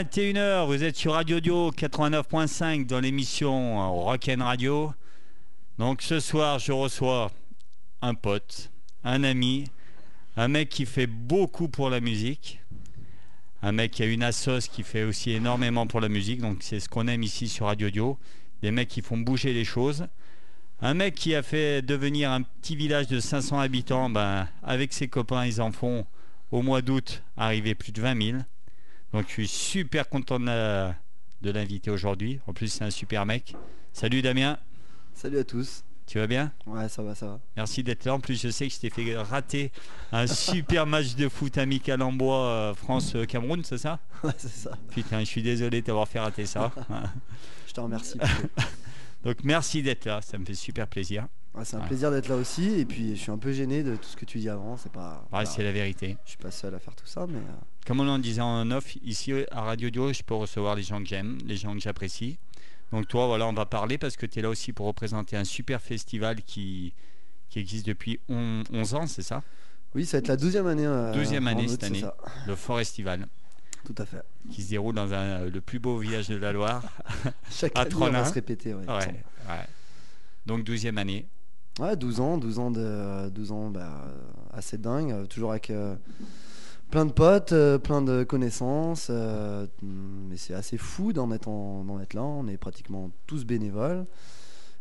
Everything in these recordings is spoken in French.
Hello, hello, 21h, vous êtes sur Radio Dio 89.5 dans l'émission Rock'n Radio. Donc ce soir, je reçois un pote, un ami, un mec qui fait beaucoup pour la musique, un mec qui a une assos qui fait aussi énormément pour la musique, donc c'est ce qu'on aime ici sur Radio Dio, des mecs qui font bouger les choses. Un mec qui a fait devenir un petit village de 500 habitants, ben, avec ses copains, ils en font au mois d'août arriver plus de 20 000. Donc je suis super content de l'inviter aujourd'hui. En plus, c'est un super mec. Salut Damien. Salut à tous. Tu vas bien? Ouais, ça va, ça va. Merci d'être là. En plus, je sais que je t'ai fait rater un super match de foot amical en bois euh, France-Cameroun, c'est ça? Ouais, c'est ça. Putain, je suis désolé de t'avoir fait rater ça. je te remercie. Donc merci d'être là, ça me fait super plaisir. Ouais, c'est un plaisir d'être là aussi. Et puis, je suis un peu gêné de tout ce que tu dis avant. C'est pas. Ouais, c'est la vérité. Je suis pas seul à faire tout ça, mais. euh, Comme on en disait en off, ici à Radio Dio, je peux recevoir les gens que j'aime, les gens que j'apprécie. Donc toi, voilà, on va parler parce que tu es là aussi pour représenter un super festival qui, qui existe depuis on- 11 ans, c'est ça? Oui, ça va être la 12e année. euh, 12e en année août, cette année, le Forestival, Tout à fait. qui se déroule dans un- le plus beau village de la Loire. Chaque À année, on va se répéter. Ouais, ouais. Donc 12e année. Ouais, 12 ans, 12 ans de 12 ans bah, assez dingue, euh, toujours avec euh, plein de potes, euh, plein de connaissances, euh, mais c'est assez fou d'en être, en- d'en être là, on est pratiquement tous bénévoles.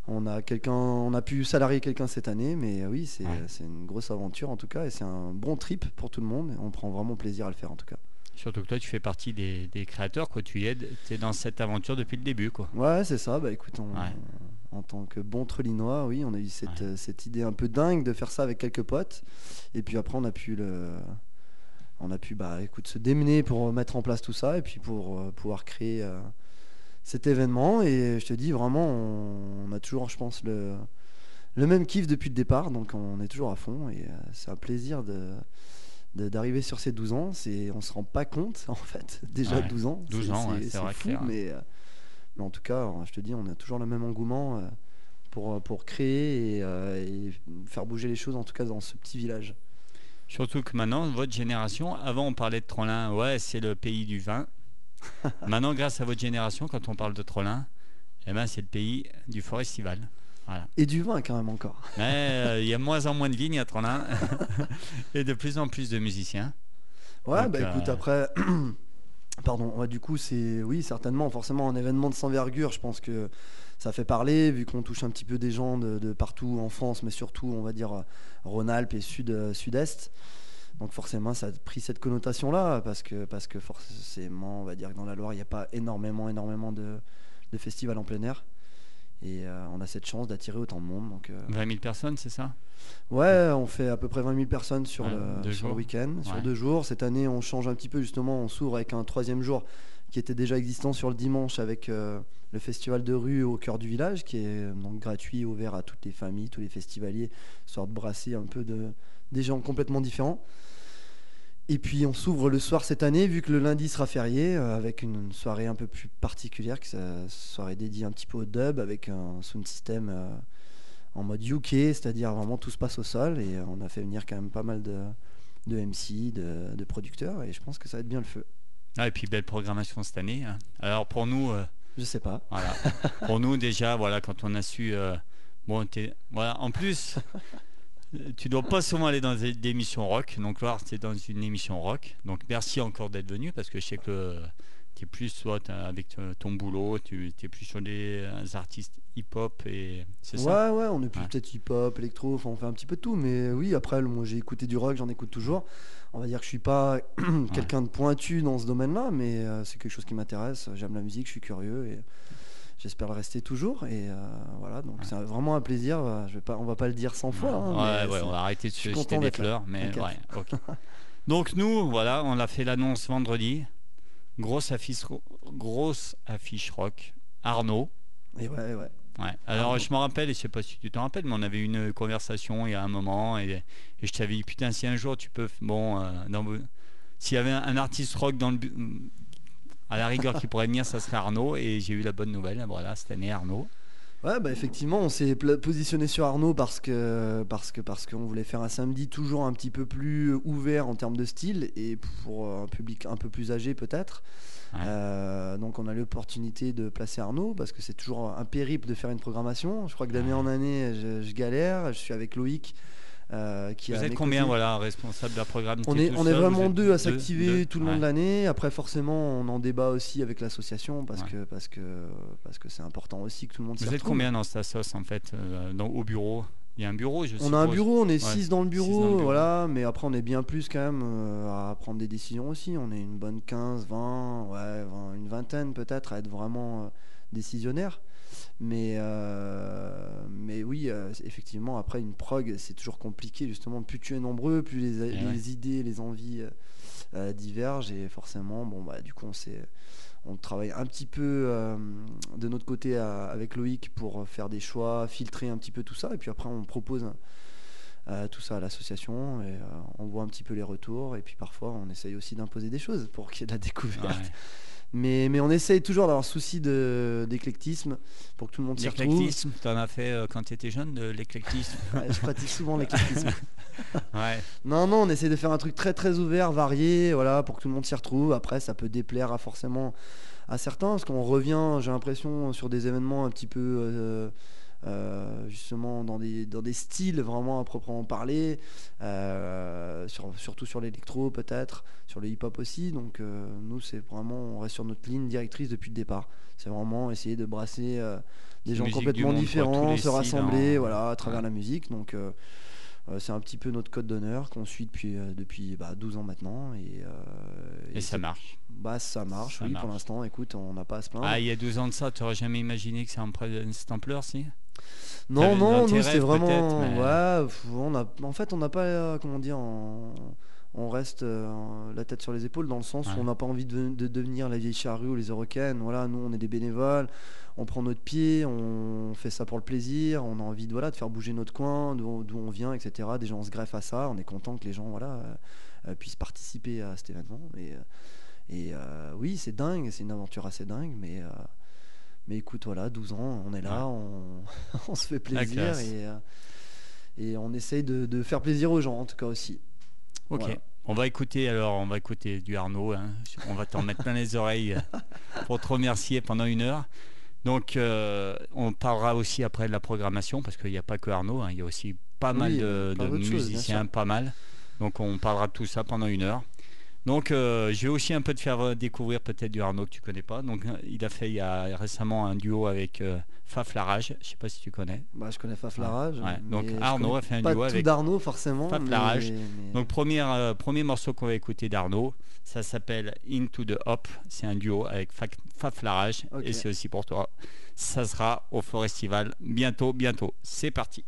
On a quelqu'un, on a pu salarier quelqu'un cette année, mais oui, c'est Ouais. c'est une grosse aventure en tout cas, et c'est un bon trip pour tout le monde. On prend vraiment plaisir à le faire en tout cas. Surtout que toi, tu fais partie des, des créateurs, quoi. Tu y aides, tu es dans cette aventure depuis le début, quoi. Ouais, c'est ça. Bah écoute, on- Ouais. en tant que bon Trelinois, oui, on a eu cette, Ouais. euh, cette idée un peu dingue de faire ça avec quelques potes. Et puis après, on a pu le, on a pu, bah écoute, se démener pour mettre en place tout ça et puis pour euh, pouvoir créer euh, cet événement. Et je te dis vraiment, on, on a toujours, je pense, le, le même kiff depuis le départ. Donc on est toujours à fond et euh, c'est un plaisir de- d'arriver sur ces 12 ans, c'est on se rend pas compte en fait déjà Ouais, 12 ans 12 ans, ouais, c'est vrai, fou clair. mais euh, mais en tout cas, euh, je te dis, on a toujours le même engouement euh, pour, euh, pour créer et, et faire bouger les choses, en tout cas dans ce petit village. Surtout que maintenant, votre génération, avant on parlait de Trollin, ouais, c'est le pays du vin. maintenant, grâce à votre génération, quand on parle de Trollin, eh ben, c'est le pays du Forestival. Voilà. Et du vin quand même encore. Mais euh, il y a moins en moins de vignes à Trollin et de plus en plus de musiciens. Ouais, Donc, bah écoute, euh, après, pardon, ouais, du coup, c'est, oui, certainement, forcément, un événement de sans envergure, je pense que ça fait parler, vu qu'on touche un petit peu des gens de, de partout en France, mais surtout, on va dire, euh, Rhône-Alpes et Sud, Sud-Est. Donc forcément, ça a pris cette connotation-là, parce que, parce que forcément, on va dire que dans la Loire, il n'y a pas énormément, énormément de, de festivals en plein air. Et euh, on a cette chance d'attirer autant de monde. Donc, euh, 20 000 personnes, c'est ça? Ouais, on fait à peu près 20 000 personnes sur le, sur le week-end, sur deux jours. Cette année, on change un petit peu justement, on s'ouvre avec un troisième jour qui était déjà existant sur le dimanche avec euh, le festival de rue au cœur du village, qui est euh, donc gratuit, ouvert à toutes les familles, tous les festivaliers, histoire de brasser un peu de, des gens complètement différents. Et puis on s'ouvre le soir cette année, vu que le lundi sera férié, euh, avec une soirée un peu plus particulière, qui soirée dédiée un petit peu au dub, avec un sound system euh, en mode UK, c'est-à-dire vraiment tout se passe au sol. Et euh, on a fait venir quand même pas mal de, de MC, de, de producteurs, et je pense que ça va être bien le feu. ah, Et puis belle programmation cette année. hein. Alors pour nous, euh, Je sais pas. voilà. pour nous déjà, voilà, quand on a su, bon, voilà, en plus. Tu dois pas souvent aller dans des, des émissions rock, donc là tu es dans une émission rock. Donc merci encore d'être venu parce que je sais que tu es plus soit avec ton- boulot, tu es plus sur des euh, artistes hip-hop et c'est ça? Ouais, ouais, on est plus Ouais. peut-être hip-hop, électro, enfin, on fait un petit peu de tout. Mais oui, après, moi j'ai écouté du rock, j'en écoute toujours. On va dire que je suis pas quelqu'un de pointu dans ce domaine-là, mais euh, c'est quelque chose qui m'intéresse. J'aime la musique, je suis curieux et j'espère le rester toujours. Et euh, voilà, donc Ouais. c'est vraiment un plaisir. euh, Je vais pas, on va pas le dire 100 fois. hein, ouais, on va arrêter de se jeter des fleurs, mais. Donc nous, voilà, on a fait l'annonce vendredi. Grosse affiche, ro- grosse affiche rock. Arnaud. Et ouais, ouais. Ouais. Alors je me rappelle, et je sais pas si tu t'en rappelles, mais on avait une conversation il y a un moment et, et je t'avais dit putain si un jour tu peux, bon, euh, dans s'il y avait un, un artiste rock dans le, à la rigueur qui pourrait venir, ça serait Arnaud et j'ai eu la bonne nouvelle. Voilà, cette année Arnaud. Ouais, bah effectivement, on s'est positionné sur Arnaud parce que parce que parce qu'on voulait faire un samedi toujours un petit peu plus ouvert en termes de style et pour un public un peu plus âgé peut-être. Ouais. Euh, donc on a l'opportunité de placer Arnaud parce que c'est toujours un périple de faire une programmation. Je crois que d'année Ouais. en année, je, je galère. Je suis avec Loïc. Euh, qui Vous êtes combien, voilà, responsable la programme On est, on est vraiment deux à s'activer tout le long de Ouais. l'année. Après, forcément, on en débat aussi avec l'association parce Ouais. que parce que parce que c'est important aussi que tout le monde Vous êtes retrouve. combien dans cette sauce en fait euh, dans- Au bureau? Il y a un bureau, je On a un bureau, on est Ouais, 6 dans le six dans bureau, le bureau. voilà, mais après on est bien plus quand même euh, à prendre des décisions aussi. On est une bonne 15, 20, ouais, 20, une vingtaine peut-être à être vraiment décisionnaire. Mais, euh, mais oui, euh, effectivement, après une prog, c'est toujours compliqué justement. Plus tu es nombreux, plus les, Eh les ouais. idées, les envies euh, divergent et forcément, bon, bah, du coup, on on travaille un petit peu de notre côté à- avec Loïc pour faire des choix, filtrer un petit peu tout ça, et puis après on propose euh, tout ça à l'association et euh, on voit un petit peu les retours, et puis parfois on essaye aussi d'imposer des choses pour qu'il y ait de la découverte. Ouais. Mais, mais on essaye toujours d'avoir souci d'éclectisme pour que tout le monde s'y retrouve. L'éclectisme, t'en as fait euh, quand tu étais jeune, de l'éclectisme Ouais, je pratique souvent l'éclectisme. Ouais. Non, non, on essaie de faire un truc très très ouvert, varié, voilà, pour que tout le monde s'y retrouve. Après, ça peut déplaire à forcément à certains, parce qu'on revient, j'ai l'impression, sur des événements un petit peu euh, justement dans des, dans des styles vraiment à proprement parler, euh, sur- surtout sur l'électro peut-être, sur le hip-hop aussi. Donc euh, nous, c'est vraiment, on reste sur notre ligne directrice depuis le départ. C'est vraiment essayer de brasser euh, des gens complètement monde, différents, se rassembler, hein. voilà, à travers Ouais. la musique. Donc euh, euh, c'est un petit peu notre code d'honneur qu'on suit depuis, euh, depuis bah, 12 ans maintenant. Et, euh, Et ça c'est- marche. bah, ça marche, Ça oui, marche. pour l'instant. Écoute, on n'a pas à se plaindre. Ah, il y a 12 ans de ça, tu n'aurais jamais imaginé que en prenne cette ampleur, si? Non, non, nous c'est vraiment. mais- Ouais, on a, en fait, on n'a pas, euh, comment dire, en- on reste euh, la tête sur les épaules dans le sens Ouais. où on n'a pas envie de, de devenir la vieille charrue ou les Eurocaines. Voilà, nous on est des bénévoles, on prend notre pied, on fait ça pour le plaisir, on a envie de, voilà, de faire bouger notre coin, d'où on vient, etc. Déjà on se greffe à ça, on est content que les gens voilà, euh, puissent participer à cet événement. Et, et euh, oui, c'est dingue, c'est une aventure assez dingue, mais. Mais écoute, voilà, 12 ans, on est là, on, on se fait plaisir et, euh, et on essaye de, de faire plaisir aux gens en tout cas aussi. Ok. Voilà. On va écouter alors, on va écouter du Arnaud. hein. On va t'en mettre plein les oreilles euh, pour te remercier pendant une heure. Donc, euh, on parlera aussi après de la programmation parce qu'il n'y a pas que Arnaud, hein, il y a aussi pas mal de, musiciens, pas mal. Donc, on parlera de tout ça pendant une heure. Donc, euh, je vais aussi un peu te faire euh, découvrir peut-être du Arnaud que tu connais pas. Donc, euh, il a fait il y a récemment un duo avec euh, Faf Larage. Je sais pas si tu connais. Bah, je connais Faf Larage. ouais. Donc, Arnaud a fait un pas duo tout avec d'Arnaud forcément. Faf mais- Larage. mais- Donc premier, euh, premier morceau qu'on va écouter d'Arnaud, ça s'appelle Into the Hop. C'est un duo avec Fa- Faf Larage et c'est aussi pour toi. Ça sera au Forestival bientôt, bientôt. C'est parti.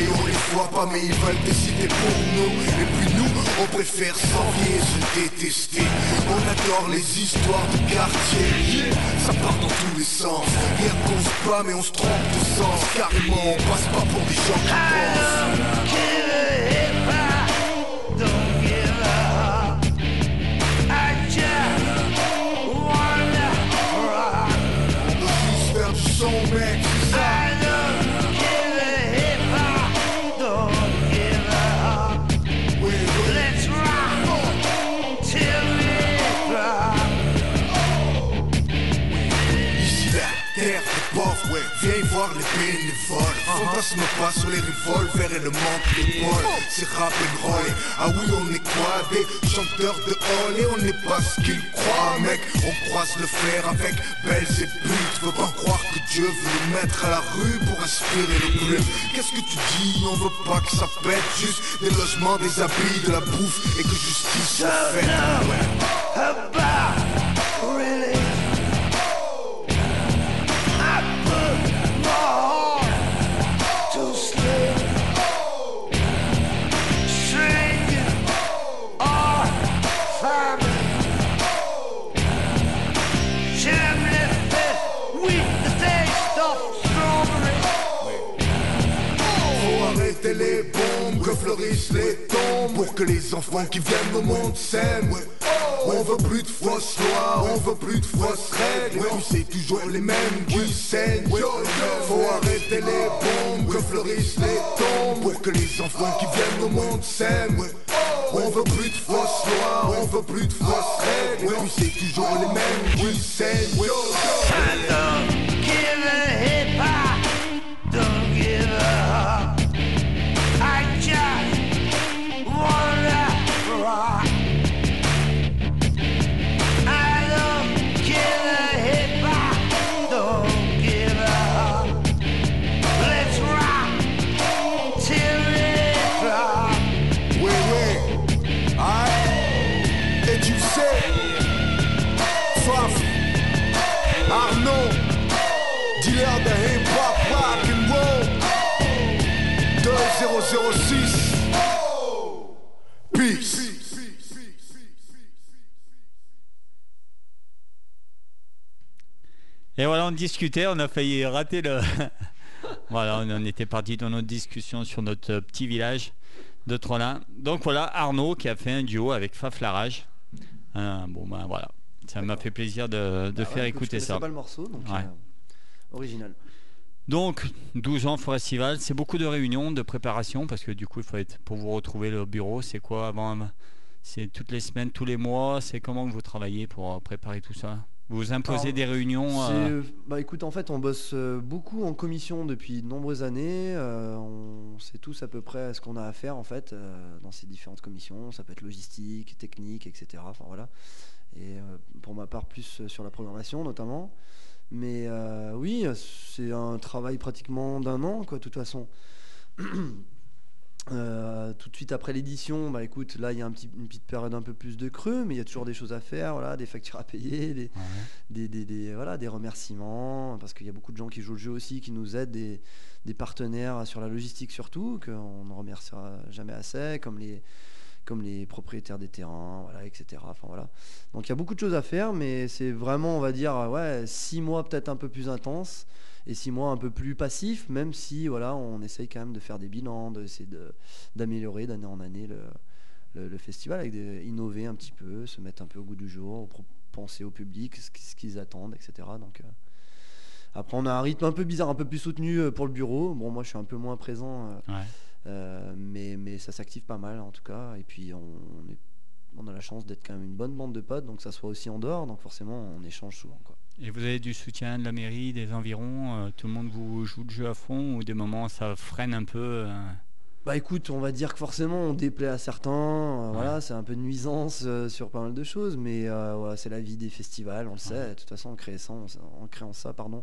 Et on les voit pas mais ils veulent décider pour nous. Et puis nous, on préfère s'envier, se détester. On adore les histoires de quartier. Ça part dans tous les sens, rien qu'on se bat mais on se trompe de sens. Carrément, on passe pas pour des gens qui pensent Fantasme pas sur les revolvers et le manque d'épaule C'est rap and roll, ah oui on est quoi? Des chanteurs de hall. Et on n'est pas ce qu'ils croient mec. On croise le fer avec belles et putes Faut pas croire que Dieu veut nous mettre à la rue pour inspirer le plumes Qu'est-ce que tu dis, on veut pas que ça pète Juste des logements, des habits, de la bouffe et que justice soit faite. Ouais. Fleurissent les tombes. Pour que les enfants qui viennent au monde s'aiment. On veut plus de fausses lois, on veut plus de fausses règles. Puis c'est toujours les mêmes qui saignent. Faut arrêter les bombes, que fleurissent les tombes. Pour que les enfants qui viennent au monde s'aiment. On veut plus de fausses lois, on veut plus de fausses règles. Puis c'est toujours les mêmes qui saignent Et voilà, on discutait, on a failli rater le. voilà, on était parti dans notre discussion sur notre euh, petit village de Trollin. Donc voilà, Arnaud qui a fait un duo avec Faf Larage. Euh, bon ben voilà, ça m'a fait plaisir de, de Ah faire ouais, écouter je ça. pas le morceau, donc Ouais. euh, original. Donc 12 ans Forestival, c'est beaucoup de réunions, de préparation parce que du coup il faut être pour vous retrouver le bureau, c'est quoi avant C'est toutes les semaines, tous les mois, c'est comment que vous travaillez pour euh, préparer tout ça? Vous imposez Alors, des réunions euh, euh, Bah écoute, en fait, on bosse euh, beaucoup en commission depuis de nombreuses années. euh, on sait tous à peu près ce qu'on a à faire en fait euh, dans ces différentes commissions. Ça peut être logistique, technique, etc. Enfin voilà. Et pour ma part, plus sur la programmation notamment. Mais oui, c'est un travail pratiquement d'un an, quoi, de toute façon. Euh, tout de suite après l'édition, bah écoute, là il y a un petit- une petite période un peu plus de creux, mais il y a toujours des choses à faire, voilà, des factures à payer, des, ouais. des, des- des- voilà, des remerciements, parce qu'il y a beaucoup de gens qui jouent le jeu aussi, qui nous aident, des, des partenaires sur la logistique surtout, qu'on ne remerciera jamais assez, comme les, comme les propriétaires des terrains, voilà, etc. Enfin, voilà. Donc il y a beaucoup de choses à faire, mais c'est vraiment, on va dire, ouais, six mois peut-être un peu plus intenses, et six mois un peu plus passifs, même si voilà, on essaye quand même de faire des bilans, d'essayer de- d'améliorer d'année en année le, le- le festival, avec des, innover un petit peu, se mettre un peu au goût du jour, penser au public, ce qu'ils ce qu'ils attendent, etc. Donc, euh, après, on a un rythme un peu bizarre, un peu plus soutenu euh, pour le bureau. Bon, moi, je suis un peu moins présent, euh, Ouais. euh, mais, mais ça s'active pas mal en tout cas. Et puis, on, on est, on a la chance d'être quand même une bonne bande de potes, donc ça soit aussi en dehors, donc forcément, on échange souvent. Quoi. Et vous avez du soutien de la mairie, des environs euh, Tout le monde vous joue le jeu à fond ou des moments ça freine un peu euh, Bah écoute, on va dire que forcément on déplaît à certains, euh, voilà, c'est un peu de nuisance sur pas mal de choses, mais euh, voilà, c'est la vie des festivals, on le sait. De toute façon, en créant ça, on en créant ça, pardon,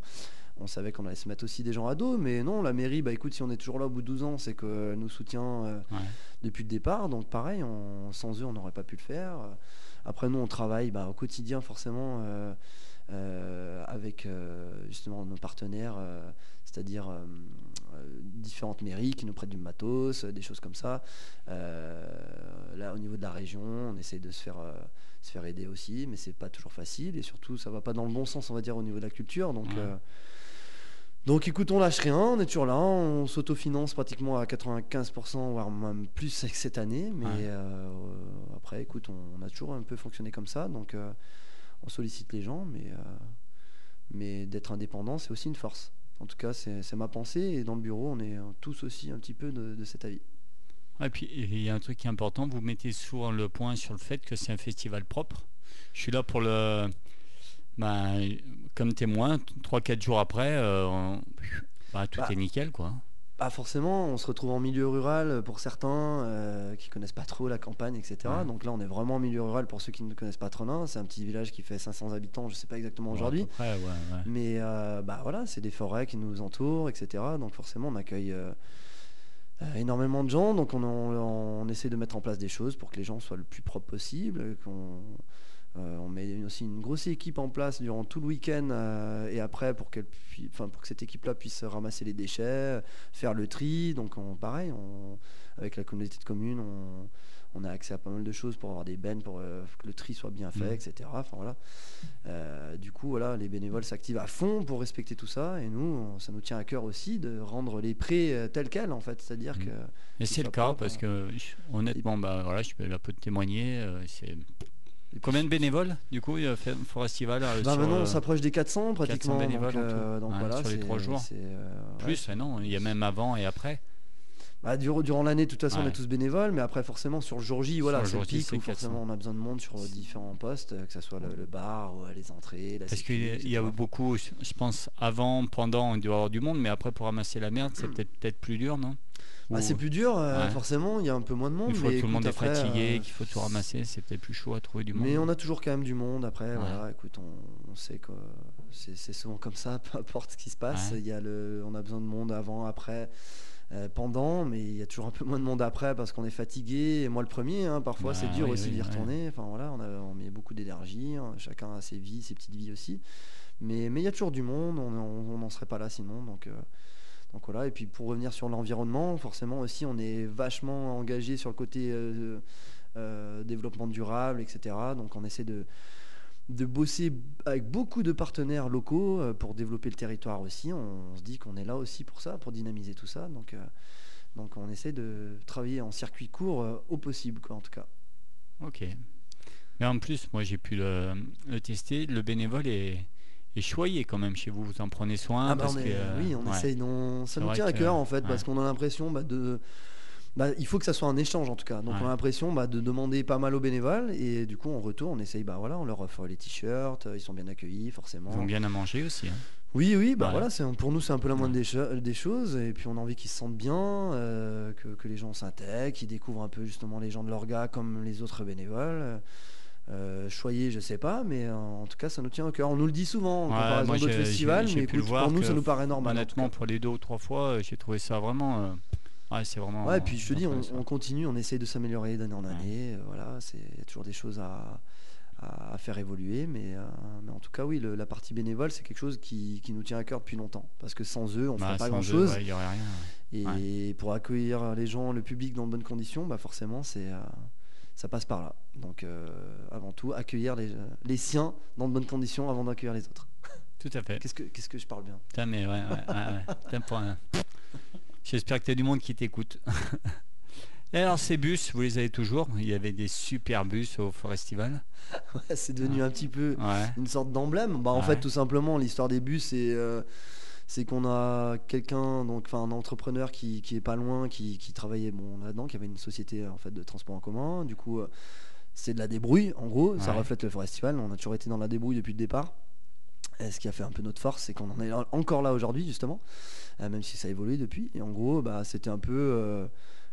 on savait qu'on allait se mettre aussi des gens à dos, mais non, la mairie, bah écoute, si on est toujours là au bout de 12 ans, c'est qu'elle nous soutient euh, Ouais. depuis le départ, donc pareil, on- sans eux, on n'aurait pas pu le faire. Après, nous, on travaille bah, au quotidien, forcément. euh, avec euh, justement nos partenaires, euh, c'est-à-dire euh, euh, différentes mairies qui nous prêtent du matos, euh, des choses comme ça. Euh, là, au niveau de la région, on essaye de se faire, euh, se faire aider aussi, mais c'est pas toujours facile et surtout, ça va pas dans le bon sens, on va dire, au niveau de la culture. Donc, Ouais. euh, donc écoute, on lâche rien, on est toujours là, on s'autofinance pratiquement à 95%, voire même plus cette année. Mais Ouais. euh, après, écoute, on, on a toujours un peu fonctionné comme ça, donc euh, on sollicite les gens, mais, euh, mais d'être indépendant, c'est aussi une force. En tout cas, c'est ma pensée, et dans le bureau, on est tous aussi un petit peu de, de cet avis. Et puis il y a un truc qui est important, vous mettez souvent le point sur le fait que c'est un festival propre. Je suis là pour le. ben, comme témoin, 3-4 jours après, euh, bah, tout Bah, est nickel quoi. Pas forcément, on se retrouve en milieu rural euh, pour certains euh, qui connaissent pas trop la campagne, etc. Ouais. Donc là, on est vraiment en milieu rural pour ceux qui ne connaissent pas Trenin. C'est un petit village qui fait 500 habitants, je sais pas exactement aujourd'hui. Ouais, ouais. Mais euh, bah voilà, c'est des forêts qui nous entourent, etc. Donc forcément, on accueille euh, euh, énormément de gens. Donc on, on- on essaie de mettre en place des choses pour que les gens soient le plus propres possible. Qu'on, euh, on met aussi une grosse équipe en place durant tout le week-end euh, et après pour, qu'elle enfin, pour que cette équipe-là puisse ramasser les déchets, faire le tri. Donc on, pareil, on- avec la communauté de communes, on, on a accès à pas mal de choses pour avoir des bennes, pour euh, que le tri soit bien fait, Mhm. etc. Enfin voilà. Euh, du coup, voilà, les bénévoles s'activent à fond pour respecter tout ça. Et nous, on- ça nous tient à cœur aussi de rendre les prés euh, tels quels, en fait. C'est-à-dire Mhm. que. Et c'est le cas propre, parce hein. que honnêtement, bah, voilà, je peux un peu témoigner. euh, c'est... Combien de bénévoles du coup il y a fait- Forestival euh, Bah, maintenant, euh, on s'approche des 400 pratiquement. bénévoles donc, en tout. euh, donc voilà, sur les c'est- trois jours. c'est, euh. Plus, ah non, il y a même avant et après. Bah, durant durant l'année, de toute façon, on est tous bénévoles, mais après, forcément, sur le jour J, voilà, c'est le pic où 400. forcément on a besoin de monde sur euh, différents postes, euh, que ce soit le, le bar, ou, euh, les entrées, la Parce qu'il y a- beaucoup, je pense, avant, pendant, il doit y avoir du monde, mais après pour ramasser la merde, c'est peut-être peut-être plus dur, non? Bah, Ou c'est plus dur, euh, Ouais. forcément, il y a un peu moins de monde. Une fois mais que tout le monde est après, fatigué, euh, qu'il faut tout ramasser, c'est peut-être plus chaud à trouver du monde. Mais on a toujours quand même du monde après. Ouais. Voilà, écoute, on, on sait que c'est souvent comme ça, peu importe ce qui se passe. Il y a le, on a besoin de monde avant, après, euh, pendant, mais il y a toujours un peu moins de monde après parce qu'on est fatigué. Et moi, le premier, hein, parfois, Bah c'est dur oui, aussi oui, d'y ouais. retourner. Enfin voilà, on, a- on met beaucoup d'énergie. hein, chacun a ses vies, ses petites vies aussi. Mais mais il y a toujours du monde. On n'en serait pas là sinon. Donc euh, donc voilà, et puis pour revenir sur l'environnement, forcément aussi on est vachement engagé sur le côté euh, euh, développement durable, etc. Donc on essaie de, de bosser avec beaucoup de partenaires locaux euh, pour développer le territoire aussi. On, se dit qu'on est là aussi pour ça, pour dynamiser tout ça. Donc, donc on essaie de travailler en circuit court au possible, quoi, en tout cas. Ok. Mais en plus, moi j'ai pu le tester. Le bénévole est, est choyé quand même chez vous. Vous en prenez soin. Ah bah, parce on que, euh, oui, on ouais. essaye. non- ça nous tient à cœur en fait, parce qu'on a l'impression bah, de. bah, il faut que ça soit un échange en tout cas. Donc Ouais. on a l'impression bah, de demander pas mal aux bénévoles et du coup en retour on essaye. Bah voilà, on leur offre les t-shirts, euh, ils sont bien accueillis forcément. Ils ont bien à manger aussi. hein. Oui, oui, bah voilà, pour nous c'est un peu la moindre des, cho- des choses et puis on a envie qu'ils se sentent bien, euh, que, que les gens s'intègrent, qu'ils découvrent un peu justement les gens de l'orga comme les autres bénévoles. Euh, choyer, je sais pas, mais en tout cas ça nous tient au cœur. On nous le dit souvent en Ouais, comparaison d'autres festivals, mais écoute, pour nous ça nous paraît normal. Honnêtement, pour les deux ou trois fois, euh, j'ai trouvé ça vraiment. euh, Ouais, c'est vraiment. Ouais, et puis je te dis, on, continue, on essaye de s'améliorer d'année en année. euh, voilà, c'est il y a toujours des choses à, à, faire évoluer, mais, euh, mais en tout cas, oui, le- la partie bénévole, c'est quelque chose qui, qui nous tient à cœur depuis longtemps, parce que sans eux, on ne Bah, ferait pas grand eux, chose. ouais, Il y aurait rien. Et pour accueillir les gens, le public dans de bonnes conditions, bah forcément, c'est euh, ça passe par là. Donc, euh, avant tout, accueillir les, les siens dans de bonnes conditions avant d'accueillir les autres. Tout à fait. Qu'est-ce que, qu'est-ce que je parle bien? Putain, mais ouais, ouais, ouais, un- J'espère que tu as du monde qui t'écoute. Et alors, ces bus, vous les avez toujours? Il y avait des super bus au Forestival. C'est devenu un petit peu une sorte d'emblème. Bah, en Ouais. fait, tout simplement, l'histoire des bus, c'est euh, c'est qu'on a quelqu'un, donc enfin un entrepreneur qui, qui est pas loin, qui, qui travaillait bon là-dedans, qui avait une société en fait de transport en commun. Du coup, euh, c'est de la débrouille. En gros, ça reflète le festival. On a toujours été dans la débrouille depuis le départ. Et ce qui a fait un peu notre force, c'est qu'on en est encore là aujourd'hui justement, euh, même si ça a évolué depuis. Et en gros, bah, c'était un peu euh,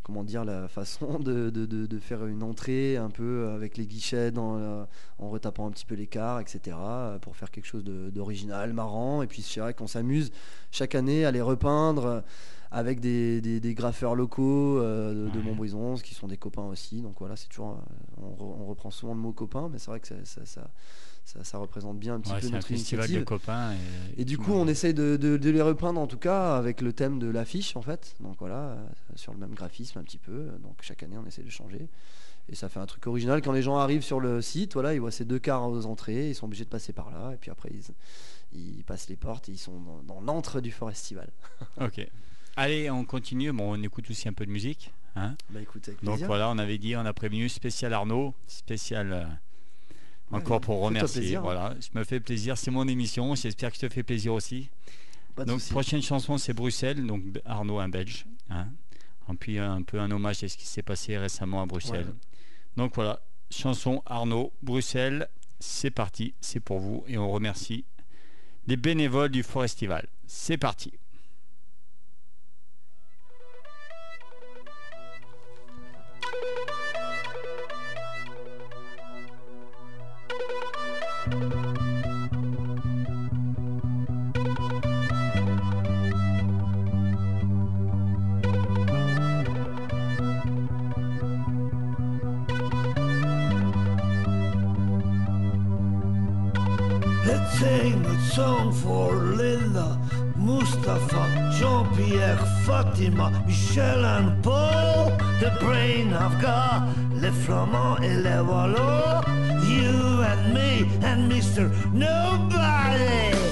comment dire la façon de, de- de- de faire une entrée un peu avec les guichets dans la- en retapant un petit peu l'écart, etc. euh, pour faire quelque chose de- d'original, marrant. Et puis c'est vrai qu'on s'amuse chaque année à les repeindre avec des, des- des graffeurs locaux euh, de. Montbrison, qui sont des copains aussi. Donc voilà, c'est toujours, euh, on, re- on reprend souvent le mot copain, mais c'est vrai que ça, ça- ça- ça, ça représente bien un petit Ouais, peu c'est un notre festival de initiative. copains. Et, Et du coup, on essaye de, de- de les reprendre en tout cas avec le thème de l'affiche en fait. Donc voilà, euh, sur le même graphisme un petit peu. Donc chaque année, on essaie de changer. Et ça fait un truc original. Quand les gens arrivent sur le site, voilà, ils voient ces deux cars aux entrées, ils sont obligés de passer par là. Et puis après, ils, ils passent les portes et ils sont dans, dans l'antre du Festival. Ok. Allez, on continue. Bon, on écoute aussi un peu de musique. hein. Bah écoute, avec Donc voilà, on avait dit, on a prévenu spécial Arnaud, spécial euh, encore pour remercier. Voilà, je me fais plaisir, c'est mon émission. J'espère que je te fais plaisir aussi. Donc prochaine chanson, c'est Bruxelles. Donc Arnaud, un Belge. Hein. Et puis un peu un hommage à ce qui s'est passé récemment à Bruxelles. Ouais. Donc voilà, chanson Arnaud, Bruxelles. C'est parti, c'est pour vous et on remercie les bénévoles du Forestival. C'est parti. Let's sing a song for Linda, Mustafa, Jean-Pierre, Fatima, Michel and Paul. The brain I've got, les Flamands et les Wallows. You and me and Mr. Nobody.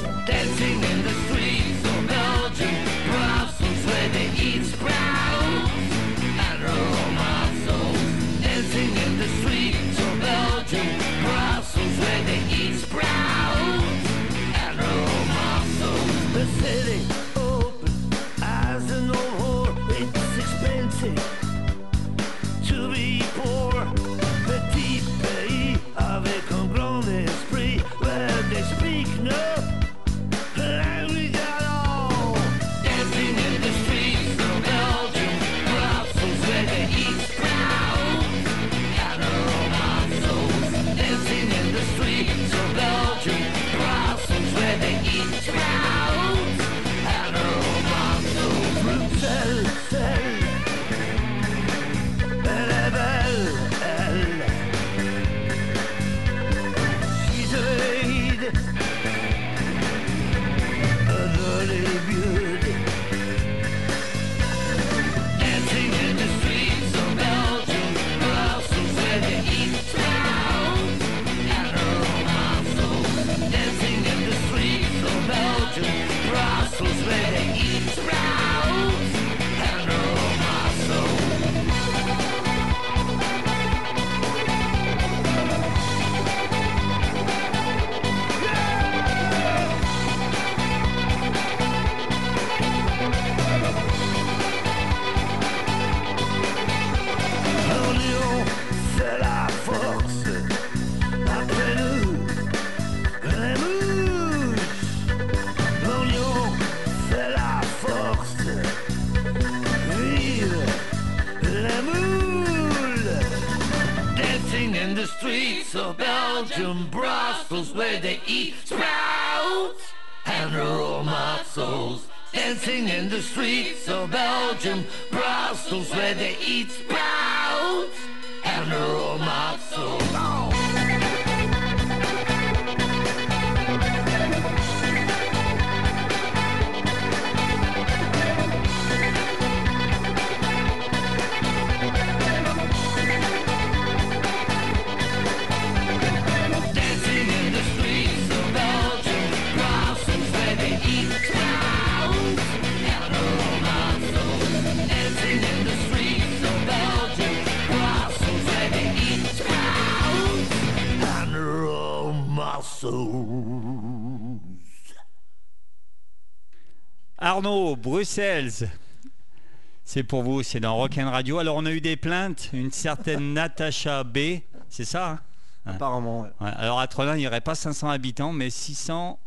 C'est pour vous, c'est dans Rock'n Radio. Alors on a eu des plaintes, une certaine Natacha B, c'est ça hein Apparemment, ouais. Ouais, Alors à Trollin, il n'y aurait pas 500 habitants, mais 600,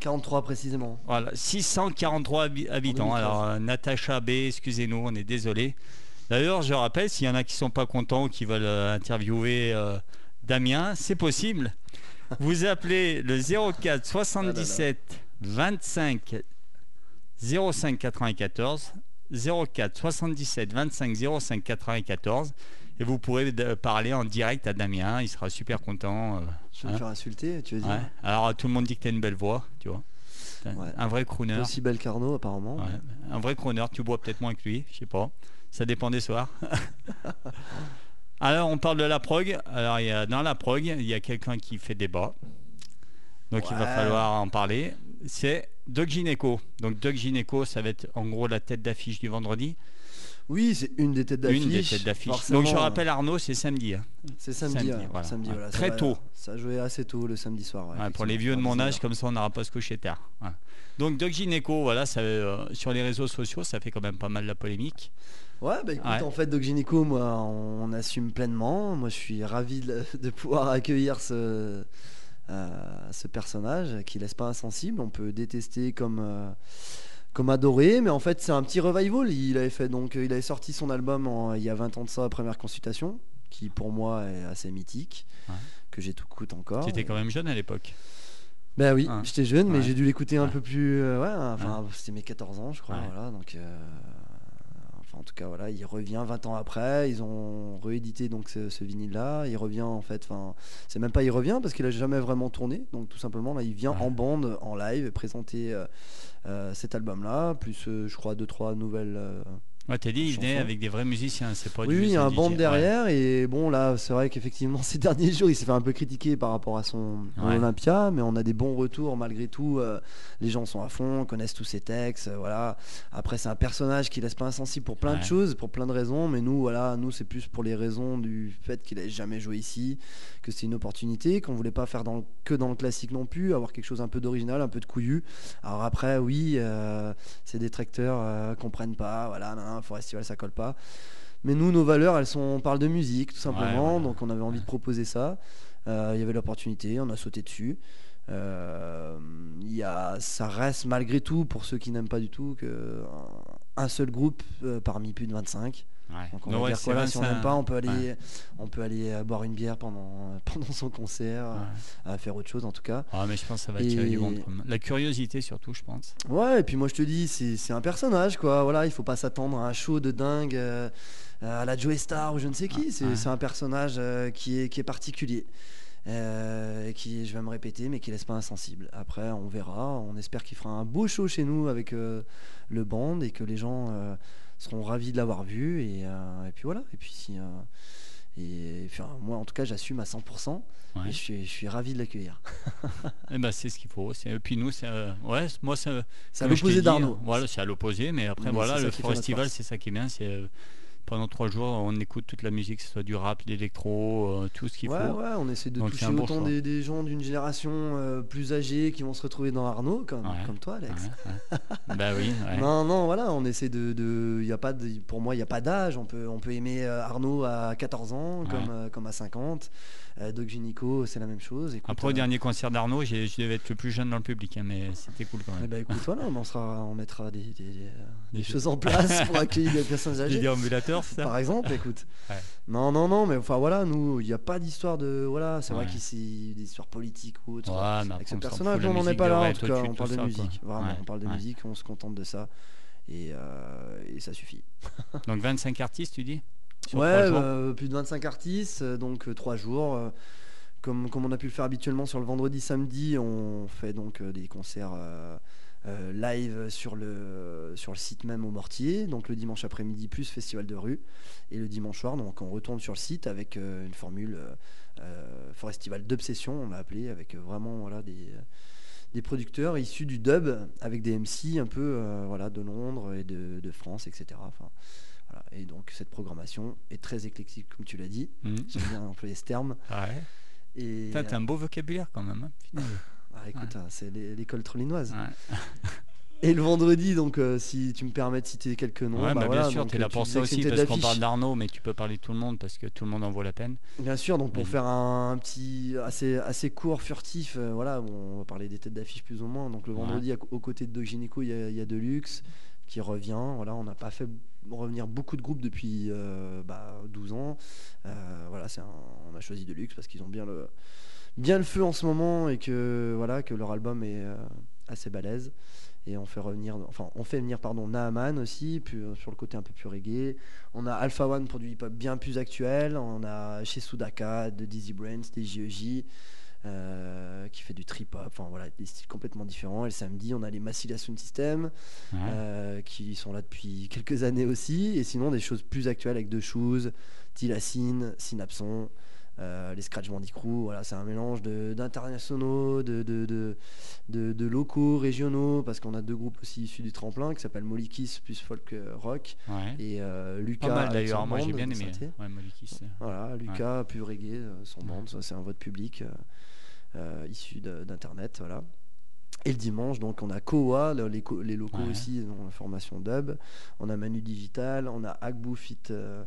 43 précisément. voilà, 643 habi- habitants. 2013. Alors euh, Natacha B, excusez-nous, on est désolé. D'ailleurs, je rappelle, s'il y en a qui sont pas contents ou qui veulent euh, interviewer euh, Damien, c'est possible. Vous appelez le 04 77 25 05 94 04 77 25 05 94 Et vous pourrez parler en direct à Damien, il sera super content. euh, Je vais me hein. faire insulter, tu veux dire Ouais. Alors tout le monde dit que tu as une belle voix, tu vois. Ouais. Un vrai crooner. Aussi belle qu'Arnaud, apparemment. Ouais. Un vrai crooner, tu bois peut-être moins que lui, je sais pas. Ça dépend des soirs. Alors on parle de la prog. Alors il y a, dans la prog, il y a quelqu'un qui fait débat. Donc il va falloir en parler. C'est Doc Gineco. Donc Doc Gineco, ça va être en gros la tête d'affiche du vendredi. Oui, c'est une des têtes d'affiche. Une des têtes d'affiche. Donc je rappelle Arnaud, c'est samedi. hein. C'est samedi. samedi, ouais, voilà. samedi, ça Très va- tôt. Ça jouait assez tôt le samedi soir. ouais, Ouais, pour les vieux de mon âge, 19h. comme ça on n'aura pas se coucher tard. Ouais. Donc Doc Gineco, voilà, ça, euh, sur les réseaux sociaux, ça fait quand même pas mal la polémique. Ouais, bah écoute, Ouais. en fait, Doc Gynéco, moi, on assume pleinement. Moi, je suis ravi de, de pouvoir accueillir ce, euh, ce personnage qui laisse pas insensible. On peut détester comme, euh, comme adorer, mais en fait, c'est un petit revival. Il avait fait donc, il avait sorti son album en- il y a 20 ans de ça, Première Consultation, qui pour moi est assez mythique, Ouais. que j'écoute encore. Tu étais quand même jeune à l'époque. Ben oui, j'étais jeune, mais Ouais. j'ai dû l'écouter un peu plus. euh, ouais, enfin, c'était mes 14 ans, je crois. Voilà, donc, euh, en tout cas, voilà, il revient 20 ans après. Ils ont réédité donc ce, ce vinyle-là. Il revient en fait. Enfin, c'est même pas il revient parce qu'il a jamais vraiment tourné. Donc tout simplement, là, il vient Ouais. en bande, en live, présenter euh, euh, cet album-là, plus euh, je crois deux trois nouvelles. Ouais, t'as dit, il venait avec des vrais musiciens, c'est pas oui, du oui, il y a un band Ouais. derrière et bon là c'est vrai qu'effectivement ces derniers jours il s'est fait un peu critiquer par rapport à son Ouais. Olympia mais on a des bons retours malgré tout euh, les gens sont à fond connaissent tous ses textes euh, voilà. Après c'est un personnage qui laisse pas insensible pour plein de choses pour plein de raisons mais nous voilà nous c'est plus pour les raisons du fait qu'il ait jamais joué ici que c'est une opportunité qu'on voulait pas faire dans le- que dans le classique non plus avoir quelque chose un peu d'original un peu de couillu. Alors après oui euh, ces détracteurs comprennent pas voilà nan, nan, Forestival ça colle pas mais nous, nos valeurs, elles sont, on parle de musique, tout simplement. Donc, on avait envie de proposer ça. Euh, Il y avait l'opportunité, on a sauté dessus. Euh, il y a, ça reste malgré tout, pour ceux qui n'aiment pas du tout, que un, seul groupe euh, parmi plus de 25. Ouais. Donc on va dire quoi là, si on n'aime pas, on peut aller, ouais. on peut aller euh, boire une bière pendant, pendant son concert, Ouais. euh, faire autre chose en tout cas. Ah, mais je pense que ça va attirer Et- du monde. quand même. La curiosité surtout, je pense. Ouais, et puis moi je te dis, c'est c'est un personnage quoi. Voilà, il faut pas s'attendre à un show de dingue euh, à la Joe Star ou je ne sais qui. C'est un personnage euh, qui, est, qui est particulier. Euh, et qui, je vais me répéter, mais qui laisse pas insensible. Après, on verra. On espère qu'il fera un beau show chez nous avec euh, le band et que les gens euh, seront ravis de l'avoir vu. Et, euh, et puis voilà. Et puis si. et, enfin, moi, en tout cas, j'assume à 100%. Ouais. Et je suis, je suis ravi de l'accueillir. Eh ben, c'est ce qu'il faut. Et puis nous, c'est, euh, ouais, moi, c'est à l'opposé d'Arnaud. Voilà, c'est à l'opposé, mais après, Mais voilà, le festival, c'est ça qui est bien. C'est pendant trois jours, on écoute toute la musique, que ce soit du rap, de l'électro, euh, tout ce qu'il Ouais, faut. ouais, on essaie de Donc, toucher bon autant des, des gens d'une génération euh, plus âgée qui vont se retrouver dans Arnaud, comme, Ouais. comme toi, Alex. Ouais, bah oui. Non, non, voilà, on essaie de. de y a pas de- pour moi, il n'y a pas d'âge. On peut, on peut aimer euh, Arnaud à 14 ans, comme, comme à 50. Euh, Doc Gynéco, c'est la même chose. Écoute, Après, au euh, dernier concert d'Arnaud, je devais être le plus jeune dans le public, hein, mais c'était cool quand eh même. ben, écoute, voilà, on, sera, on mettra des, des- des, euh, des Des- choses en place pour accueillir des personnes Les âgées. déambulateurs, c'est ça Par exemple, écoute. Ouais. Non, non, non, mais enfin voilà, nous, il n'y a pas d'histoire de. Voilà, c'est vrai Ouais. y a des histoires politiques ou autres. Ouais, mais Avec ce personnage, on n'en est pas là en tout cas, on parle de musique, vraiment, on parle de musique, on se contente de ça, et, euh, et ça suffit. Donc 25 artistes, tu dis? Sur ouais, trois euh, plus de 25 artistes, euh, donc 3 jours. euh, comme, comme on a pu le faire habituellement sur le vendredi, samedi, on fait donc euh, des concerts euh, euh, live sur le, sur le site même au Mortier, donc le dimanche après-midi plus festival de rue, et le dimanche soir, donc on retourne sur le site avec euh, une formule euh, euh, festival d'obsession, on l'a appelé, avec euh, vraiment voilà, des, des producteurs issus du dub, avec des MC un peu euh, voilà, de Londres et de, de France, etc. Enfin, voilà. Et donc cette programmation est très éclectique, comme tu l'as dit. Mhm. J'aime bien employer ce terme. Ouais. Et T'as un beau vocabulaire quand même. hein. Ah, écoute, hein, c'est l'é- l'école trollinoise. Ouais. Et le vendredi, donc, euh, si tu me permets de citer quelques noms, Ouais, bah bah, voilà, bien sûr, donc, tu es euh, là pour ça aussi, parce qu'on parle d'Arnaud, mais tu peux parler de tout le monde parce que tout le monde en vaut la peine. Bien sûr, donc pour Oui. faire un, petit assez, assez court, furtif, euh, voilà, bon, on va parler des têtes d'affiche plus ou moins. Donc le vendredi, à- aux côtés de Doc Gynéco, il y a, y a Deluxe qui revient. Voilà, on n'a pas fait revenir beaucoup de groupes depuis euh, bah, 12 ans. Euh, voilà, on a choisi Deluxe parce qu'ils ont bien le, feu en ce moment et que, voilà, que leur album est euh, assez balèze. et on fait revenir, enfin on fait venir pardon Naaman aussi, puis, sur le côté un peu plus reggae. On a Alpha One pour du hip-hop bien plus actuel. On a chez Sudaka, de Dizzy Brains, des JEJ. Euh, qui fait du trip hop, enfin voilà, des styles complètement différents. Et le samedi, on a les Massilia Sound System, Ouais. euh, qui sont là depuis quelques années aussi. Et sinon, des choses plus actuelles avec De Shoes, Tilacine, Synapson, euh, les Scratch Bandicoot. Voilà, c'est un mélange de- d'internationaux, de, de, de, de- de locaux, régionaux, parce qu'on a deux groupes aussi issus du tremplin qui s'appellent Molly Kiss plus folk euh, rock Ouais. et euh, Lucas. Pas mal d'ailleurs, moi j'ai bien aimé. Ouais, Molikis. Voilà, Lucas, plus reggae, son band, ça c'est un vote public euh, issu d'internet, voilà. Et le dimanche, donc on a Koa, le- les, les locaux Ouais. aussi dans la formation dub. On a Manu Digital, on a Agbu Fit euh,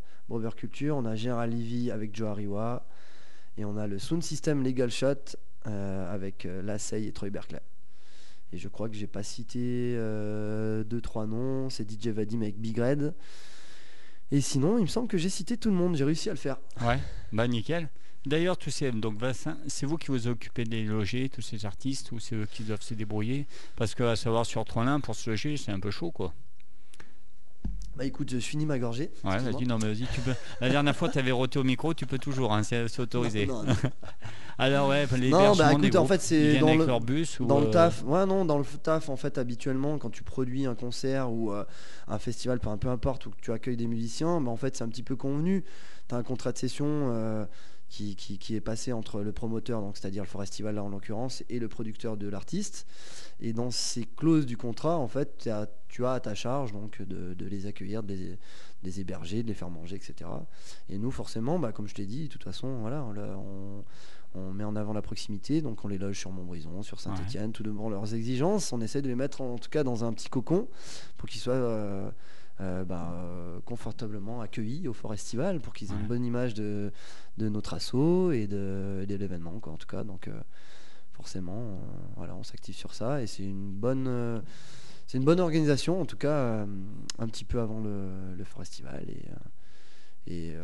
Culture, on a Gérald Levy avec Joe Ariwa, et on a le Sound System Legal Shot euh, avec euh, Lassay et Troy Berkeley. Et je crois que j'ai pas cité euh, deux trois noms, c'est DJ Vadim avec Big Red. Et sinon, il me semble que j'ai cité tout le monde, j'ai réussi à le faire. Ouais, bah nickel. D'ailleurs, tous ces donc Vassin, c'est vous qui vous occupez de les loger, tous ces artistes, ou c'est eux qui doivent se débrouiller? Parce que à savoir sur Trollin, pour se loger, c'est un peu chaud, quoi. Bah écoute, je finis ma gorgée. Ouais, vas-y, non, mais vas-y, tu peux. La dernière fois, tu avais roté au micro, tu peux toujours, hein, c'est autorisé. Non, non, non. Alors, ouais, Non, l'hébergement bah des en fait, c'est dans le, leur bus ou dans le euh, taf. Ouais, non, dans le taf, en fait, habituellement, quand tu produis un concert ou euh, un festival, peu, peu importe, ou que tu accueilles des musiciens, bah, en fait, c'est un petit peu convenu. Tu as un contrat de session euh, qui, qui- qui est passé entre le promoteur, donc c'est-à-dire le festival là en l'occurrence, et le producteur de l'artiste. Et dans ces clauses du contrat, en fait, à- tu as à ta charge donc de, de les accueillir, de les, de les héberger, de les faire manger, etc. Et nous, forcément, bah, comme je t'ai dit, de toute façon, voilà, on, on- met en avant la proximité, donc on les loge sur Montbrison, sur Saint-Etienne, tout devant leurs exigences. On essaie de les mettre en tout cas dans un petit cocon pour qu'ils soient euh, euh, bah, euh, confortablement accueillis au Forestival, pour qu'ils aient Ouais. une bonne image de, de notre assaut et de, de l'événement, en tout cas. Donc euh, forcément, euh, voilà, on s'active sur ça et c'est une bonne. euh, c'est une bonne organisation, en tout cas, un petit peu avant le, le Forestival. Et, et euh,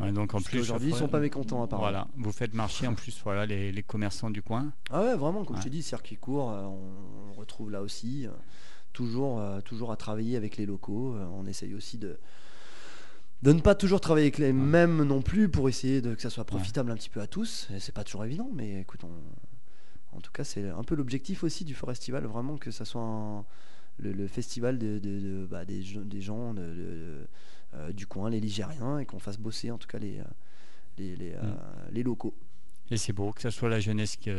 Ouais, donc en plus, aujourd'hui, ils sont pas mécontents apparemment. Voilà, vous faites marcher en plus voilà, les, les commerçants du coin. Ah ouais, vraiment, comme Ouais. je te dis, circuit court, on, on retrouve là aussi, toujours, euh, toujours à travailler avec les locaux. euh, on essaye aussi de, de ne pas toujours travailler avec les mêmes non plus pour essayer de, que ça soit profitable un petit peu à tous. Et c'est pas toujours évident, mais écoute, on- en tout cas, c'est un peu l'objectif aussi du Forestival, vraiment que ça soit un- le, le festival de, de- de- bah, des, gens euh, du coin, les Ligériens, et qu'on fasse bosser en tout cas les, euh, les locaux. Et c'est beau que ce soit la jeunesse, qui,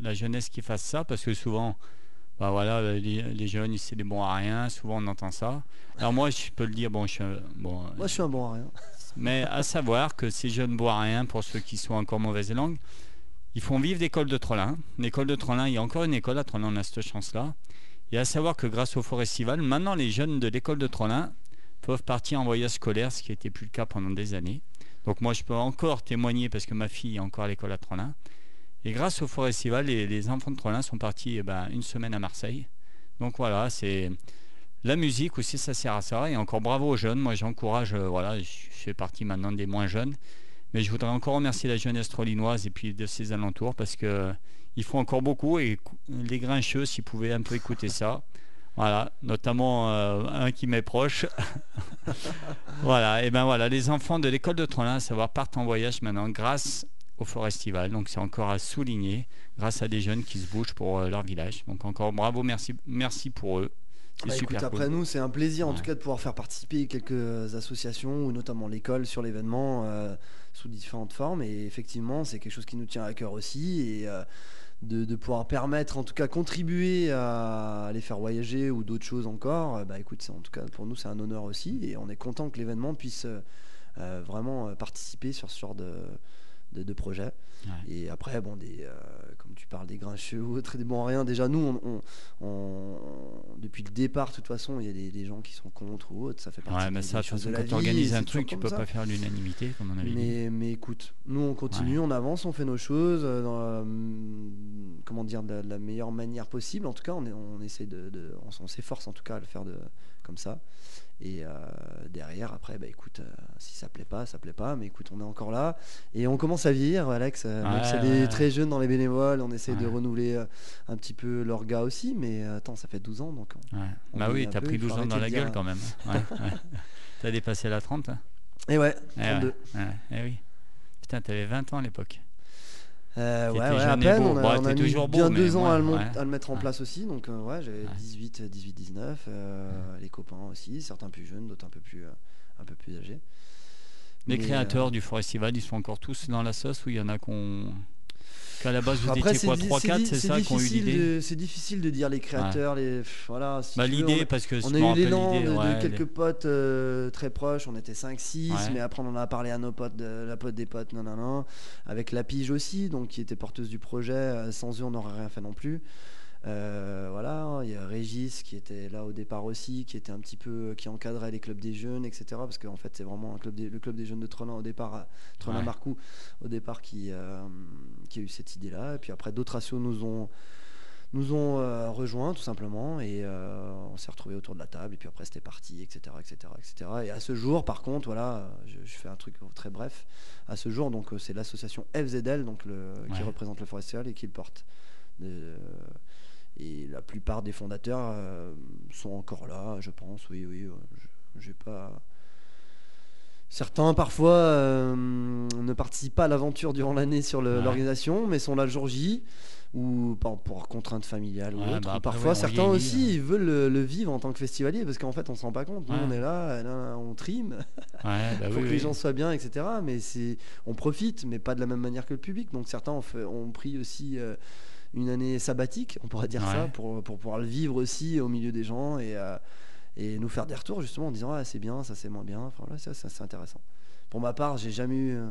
la jeunesse qui fasse ça, parce que souvent, bah voilà, les, les jeunes, c'est des bons à rien, souvent on entend ça. Alors moi, je peux le dire, bon, je suis, un- bon, Moi, je suis un bon à rien. mais à savoir que ces jeunes bois à rien, pour ceux qui sont encore mauvaise langue, ils font vivre l'école de Trollin. L'école de Trollin, il y a encore une école à Trollin, on a cette chance-là. Et à savoir que grâce au Forestival, maintenant les jeunes de l'école de Trollin peuvent partir en voyage scolaire, ce qui n'était plus le cas pendant des années. Donc moi, je peux encore témoigner parce que ma fille est encore à l'école à Trollin. Et grâce au Forestival, les, les enfants de Trollin sont partis eh ben, une semaine à Marseille. Donc voilà, c'est la musique aussi, ça sert à ça. Et encore bravo aux jeunes. Moi, j'encourage, euh, voilà, je fais partie maintenant des moins jeunes. Mais je voudrais encore remercier la jeunesse trollinoise et puis de ses alentours parce que euh, ils font encore beaucoup et les grincheux, s'ils pouvaient un peu écouter ça. Voilà, notamment euh, un qui m'est proche. voilà, et ben voilà, les enfants de l'école de Trollin, à savoir, partent en voyage maintenant grâce au Forestival. Donc c'est encore à souligner, grâce à des jeunes qui se bougent pour euh, leur village. Donc encore bravo, merci, merci pour eux. Bah, super écoute, après cool. nous, c'est un plaisir en tout cas de pouvoir faire participer quelques associations ou notamment l'école sur l'événement euh, sous différentes formes. Et effectivement, c'est quelque chose qui nous tient à cœur aussi. Et euh, de, de pouvoir permettre, en tout cas, contribuer à les faire voyager ou d'autres choses encore, bah écoute, c'est- en tout cas pour nous, c'est un honneur aussi. Et on est content que l'événement puisse euh, vraiment participer sur ce genre de, de, de projet. Ouais. Et après, bon, des, euh, comme tu parles des grincheux ou autres, des bons rien, déjà nous, on, on- on- depuis le départ, de toute façon, il y a des, des gens qui sont contre ou autres, ça fait partie Ouais, mais des, ça, des choses de la quand tu organises un truc, tu peux comme pas ça. faire l'unanimité, comme on avait dit. Mais, mais écoute, nous on continue, on avance, on fait nos choses euh, dans la, hum, comment dire, de la, de la meilleure manière possible. En tout cas, on, est- on essaie de, de- on s'efforce en tout cas à le faire de, comme ça. Et euh, derrière, après, bah écoute, euh, si ça plaît pas, ça plaît pas. Mais écoute, on est encore là et on commence à vieillir, Alex. euh, Ouais, c'est ouais, des ouais. très jeunes dans les bénévoles, on essaie de renouveler euh, un petit peu l'orga aussi. Mais attends, ça fait 12 ans, donc. On Bah oui, t'as pris il faut 12 ans dans la gueule quand même. T'as dépassé la 30 hein Et ouais, Eh 32. ouais, ouais, eh oui. Putain, t'avais 20 ans à l'époque. Euh, ouais, ouais, à peine, on a, Bon, on a t'es mis toujours bien deux ans à, le, mon- ouais. à le mettre en place aussi. Donc euh, ouais, j'avais Ouais. 18, 18, 19. euh, Les copains aussi, certains plus jeunes, d'autres un peu plus, euh, un peu plus âgés. Les Mais, créateurs du Forestival, ils sont encore tous dans la sauce ou il y en a qu'on. Qu'à la base, vous Après, étiez quoi di- 3-4, di- c'est ça qui ont eu difficile l'idée de- C'est difficile de dire les créateurs, les voilà. si Bah, l'idée, on- parce que On a eu l'élan de, quelques les- potes euh, très proches, on était 5-6, Ouais. mais après on en a parlé à nos potes, de, la pote des potes, non, non, non, avec la pige aussi, donc qui était porteuse du projet, euh, sans eux on n'aurait rien fait non plus. Euh, voilà, il y a Régis qui était là au départ aussi, qui était un petit peu, qui encadrait les clubs des jeunes, etc. Parce qu'en fait c'est vraiment un club des- le club des jeunes de Trelin au départ, Trelin Ouais. Marcou, au départ qui, euh, qui a eu cette idée-là, et puis après d'autres assos nous ont nous ont euh, rejoints tout simplement et euh, on s'est retrouvés autour de la table et puis après c'était parti etc etc etc et à ce jour par contre voilà je, je fais un truc très bref à ce jour donc euh, c'est l'association FZL donc le, qui représente le forestival et qui le porte et la plupart des fondateurs euh, sont encore là je pense oui oui euh, j'ai pas Certains parfois euh, ne participent pas à l'aventure durant l'année sur Ouais. l'organisation, mais sont là le jour J ou par- pour contraintes familiales ou autres. bah après, parfois, ouais, certains aussi ils veulent le, le vivre en tant que festivalier parce qu'en fait, on se rend pas compte. Nous, on est là, là, on trime Ouais, bah oui, que oui. les gens soient bien, etc. Mais c'est, on profite, mais pas de la même manière que le public. Donc certains ont, fait- ont pris aussi euh, une année sabbatique, on pourrait dire ça, pour, pour pouvoir le vivre aussi au milieu des gens et, euh, et nous faire des retours justement en disant ah, c'est bien, ça c'est moins bien. Enfin, ça, ça, c'est intéressant. Pour ma part, j'ai jamais eu euh,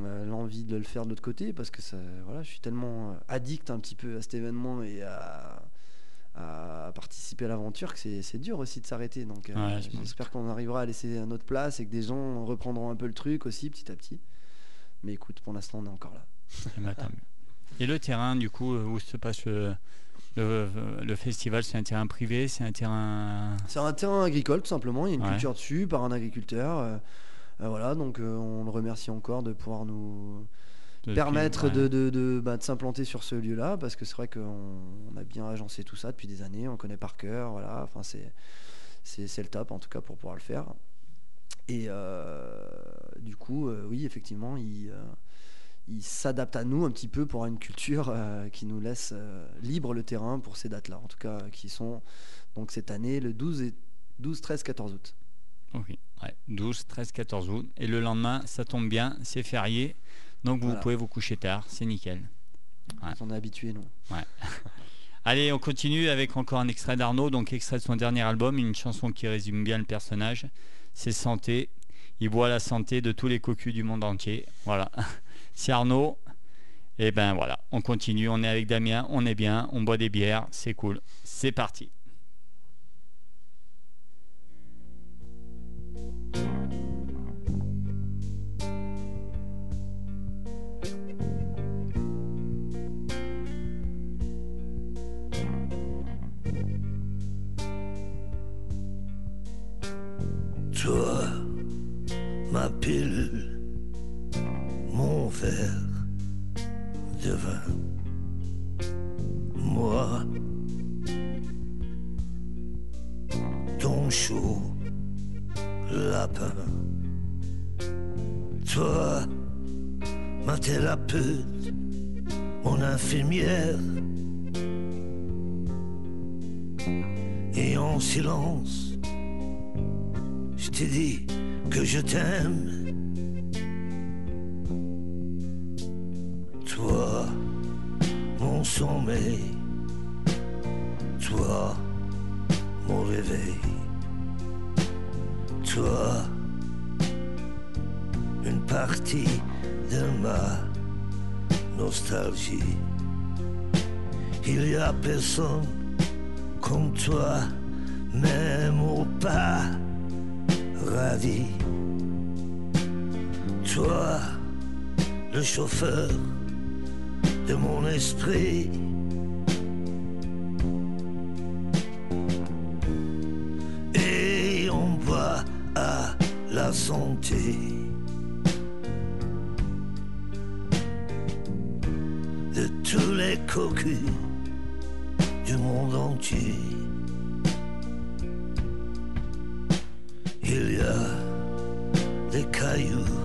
euh, l'envie de le faire de l'autre côté parce que ça, voilà, je suis tellement addict un petit peu à cet événement et à, à participer à l'aventure que c'est, dur aussi de s'arrêter. Donc Ouais, j'espère qu'on arrivera à laisser notre place et que des gens reprendront un peu le truc aussi petit à petit. Mais écoute, pour l'instant, on est encore là. Et le terrain, du coup, euh, où se passe le, le, le festival C'est un terrain privé C'est un terrain. C'est un terrain agricole tout simplement, il y a une Ouais. culture dessus par un agriculteur. euh, euh, voilà, donc euh, on le remercie encore de pouvoir nous de- permettre ouais. de, de, de, bah, de s'implanter sur ce lieu-là, parce que c'est vrai qu'on on a bien agencé tout ça depuis des années, on connaît par cœur, voilà, enfin c'est, c'est, le top en tout cas pour pouvoir le faire. Et euh, du coup, euh, oui, effectivement, il, euh, il s'adapte à nous un petit peu pour une culture euh, qui nous laisse euh, libre le terrain pour ces dates-là, en tout cas, qui sont donc cette année le 12, et, 12 13, 14 août. Ok, ouais. 12, 13, 14 août. Et le lendemain, ça tombe bien, c'est férié. Donc vous pouvez vous coucher tard, c'est nickel. Ouais. On est habitués, nous. Allez, on continue avec encore un extrait d'Arnaud, donc extrait de son dernier album, une chanson qui résume bien le personnage. C'est Santé. Il boit la santé de tous les cocus du monde entier. Voilà. C'est Arnaud. Et ben voilà, on continue. On est avec Damien, on est bien, on boit des bières, c'est cool. C'est parti. Toi, ma pilule, verre. Moi, ton chaud lapin. Toi, ma thérapeute, mon infirmière. Et en silence, je t'ai dit que je t'aime. Toi, mon réveil. Toi, une partie de ma nostalgie. Il y a personne comme toi, même au pas ravi. Toi, le chauffeur de mon esprit. Et on va à la santé. De tous les cocus du monde entier. Il y a des cailloux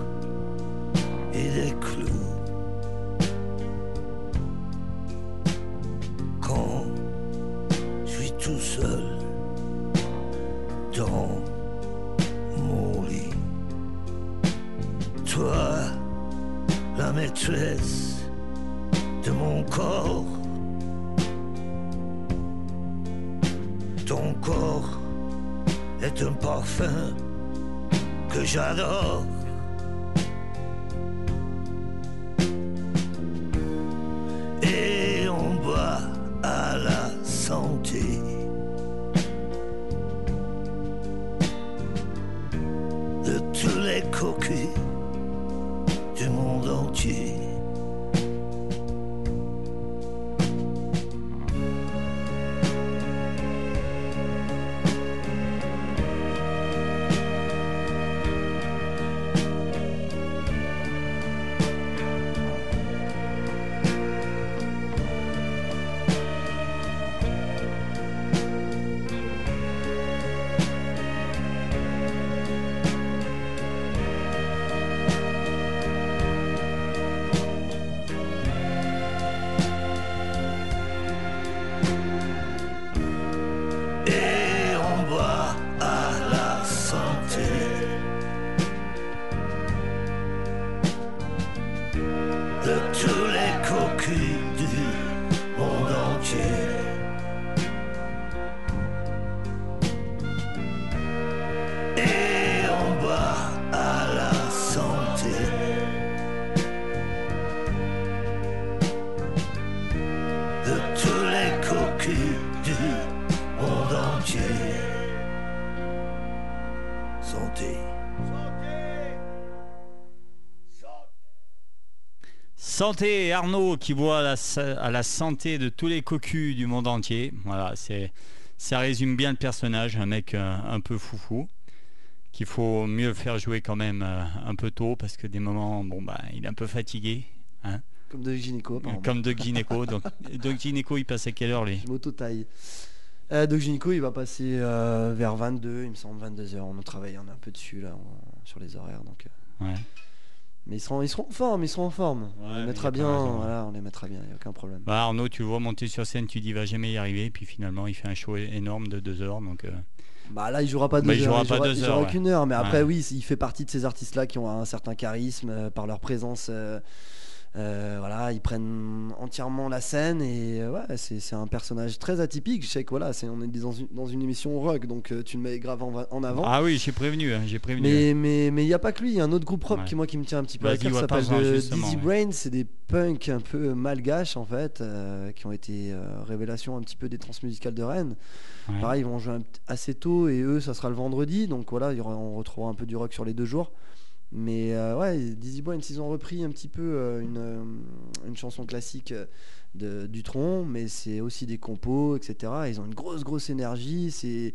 et des clous. Santé Arnaud qui voit à la, sa- à la santé de tous les cocus du monde entier. Voilà, c'est ça résume bien le personnage, un mec euh, un peu foufou qu'il faut mieux faire jouer quand même euh, un peu tôt parce que des moments, bon bah, il est un peu fatigué, Comme de gynéco, comme Doc Gineco. Donc Doc Gineco, il passe à quelle heure lui? Je m'auto-taille. Euh, Doc Gynéco, il va passer euh, vers 22, il me semble 22h. On travaille, on est un peu dessus là, on- sur les horaires. Donc, Ouais. Mais ils seront, ils seront en forme, ils seront en forme. Ouais, on les mettra pas bien, raison. voilà, on les mettra bien, il n'y a aucun problème. Bah, Arnaud, tu le vois monter sur scène, tu dis il va jamais y arriver, puis finalement il fait un show énorme de deux heures. Donc euh, Bah là, il jouera pas deux Bah, heures, il jouera il pas jouera, deux il heures, jouera ouais. heure. Mais après, oui, il fait partie de ces artistes-là qui ont un certain charisme euh, par leur présence. euh, euh, voilà, ils prennent entièrement la scène et euh, ouais, c'est un personnage très atypique. Je sais que voilà, c'est on est dans une, dans une émission rock, donc euh, tu le mets grave en, en avant. ah oui, j'ai prévenu, hein, j'ai prévenu. Mais mais mais il y a pas que lui, il y a un autre groupe rock Ouais. qui moi qui me tient un petit peu à cœur, ça s'appelle Dizzy ouais. Brain, c'est des punks un peu malgaches en fait, qui ont été révélations un petit peu des transmusicales de Rennes. Pareil, ils vont jouer assez tôt et eux, ça sera le vendredi. Donc voilà, il on retrouvera un peu du rock sur les deux jours. Mais euh, ouais, Dizzy Boy, ils ont repris un petit peu euh, une, euh, une chanson classique de Dutron, mais c'est aussi des compos, etc. Ils ont une grosse, grosse énergie. C'est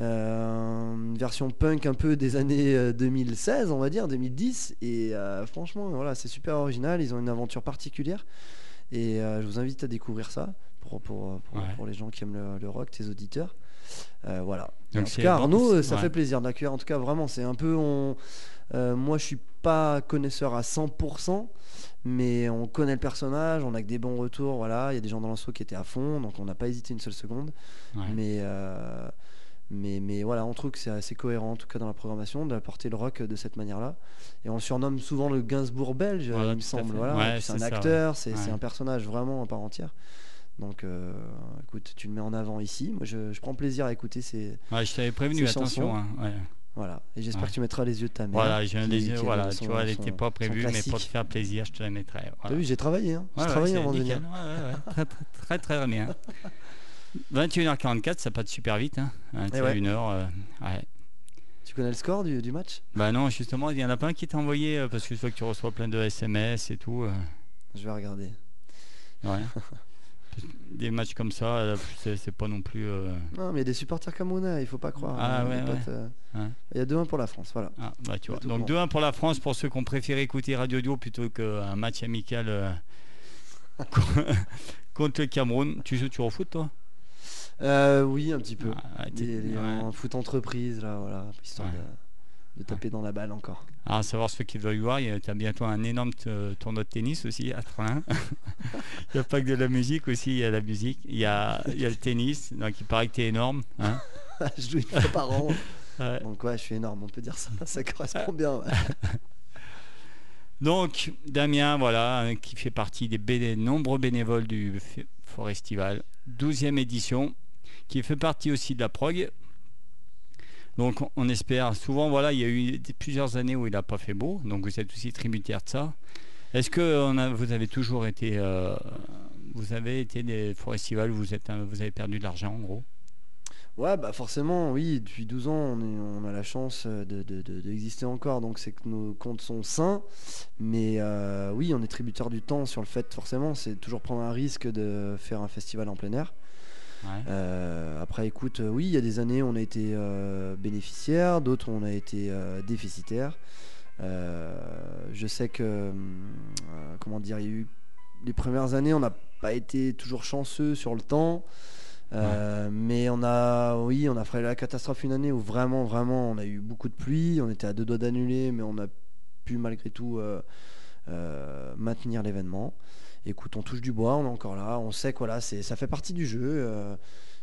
euh, une version punk un peu des années euh, 2016, on va dire, 2010. Et franchement, voilà, c'est super original. Ils ont une aventure particulière. Et je vous invite à découvrir ça pour, pour, pour, Ouais. pour les gens qui aiment le, le rock, tes auditeurs. Voilà. Donc en tout cas, Arnaud, ça ouais. fait plaisir de l'accueillir. En tout cas, vraiment, c'est un peu. On, euh, moi, je suis pas connaisseur à 100%, mais on connaît le personnage, on a que des bons retours. Voilà, il y a des gens dans l'assaut qui étaient à fond, donc on n'a pas hésité une seule seconde. Ouais. Mais, euh, mais, mais voilà, on trouve que c'est assez cohérent, en tout cas dans la programmation, d'apporter le rock de cette manière-là. Et on le surnomme souvent le Gainsbourg belge, il me semble. Voilà. Ouais, c'est un ça, acteur, c'est un personnage vraiment à part entière. Donc, euh, écoute, tu le mets en avant ici. Moi, je, je prends plaisir à écouter ces. Ouais, je t'avais prévenu, attention. hein, ouais. Voilà. Et j'espère Ouais. que tu mettras les yeux de ta mère. Voilà, j'ai un des yeux, voilà, tu vois, elle n'était pas prévue, mais pour te faire plaisir, je te la mettrai. T'as Voilà. vu, j'ai travaillé. Hein. Ouais, j'ai ouais, travaillé c'est avant de venir. Ouais, ouais, ouais. Très, très, très, bien. 21h44, ça passe super vite. Hein. Eh ouais. 21h. euh, ouais. Tu connais le score du, du match? Bah non, justement, il y en a plein qui t'a envoyé euh, parce que je vois que tu reçois plein de SMS et tout. euh, Je vais regarder. ouais. Des matchs comme ça, euh, c'est pas non plus. euh, Non, mais il y a des supporters camerounais, il faut pas croire. Ah, hein, ouais, euh, Ouais. Il y a 2-1 pour la France, voilà. Ah, bah, tu vois. Donc bon. 2-1 pour la France pour ceux qui ont préféré écouter Radio Dio plutôt qu'un match amical euh, contre le Cameroun. Tu joues toujours au foot toi? Euh, oui, un petit peu. Ah, Les- les- ouais. En foot entreprise, là, voilà. Histoire Ouais. de, de taper dans la balle encore. Alors, à savoir ceux qui veulent voir, tu as bientôt un énorme t- tournoi de tennis aussi à Trelin. il n'y a pas que de la musique aussi, il y a la musique, il y a, il y a le tennis, donc il paraît que tu es énorme. hein. je joue une fois par an. Ouais. Donc ouais, je suis énorme, on peut dire ça. Ça correspond bien. ouais. Donc, Damien, voilà, hein, qui fait partie des nombreux bénévoles du Forestival, 12e édition, qui fait partie aussi de la prog. Donc, on- espère, souvent, voilà, il y a eu plusieurs années où il n'a pas fait beau, donc vous êtes aussi tributaire de ça. Est-ce que vous avez toujours été, euh, vous avez été des festivals où vous, vous avez perdu de l'argent, en gros? Ouais, bah forcément, oui, depuis 12 ans, on, a la chance euh, de- de- d'exister encore, donc c'est que nos comptes sont sains. Mais euh, oui, on est tributaire du temps sur le fait, forcément, c'est toujours prendre un risque de faire un festival en plein air. Ouais. Euh, après, écoute, euh, oui, il y a des années, on a été euh, bénéficiaire, d'autres, on a été déficitaire. Je sais que, comment dire, il y a eu les premières années, on n'a pas été toujours chanceux sur le temps. Euh, Mais on a, oui, on a frôlé la catastrophe une année où vraiment, vraiment, on a eu beaucoup de pluie. On était à deux doigts d'annuler, mais on a pu malgré tout euh, euh, maintenir l'événement. Écoute, on touche du bois, on est encore là. On sait que voilà, c'est, ça fait partie du jeu. euh,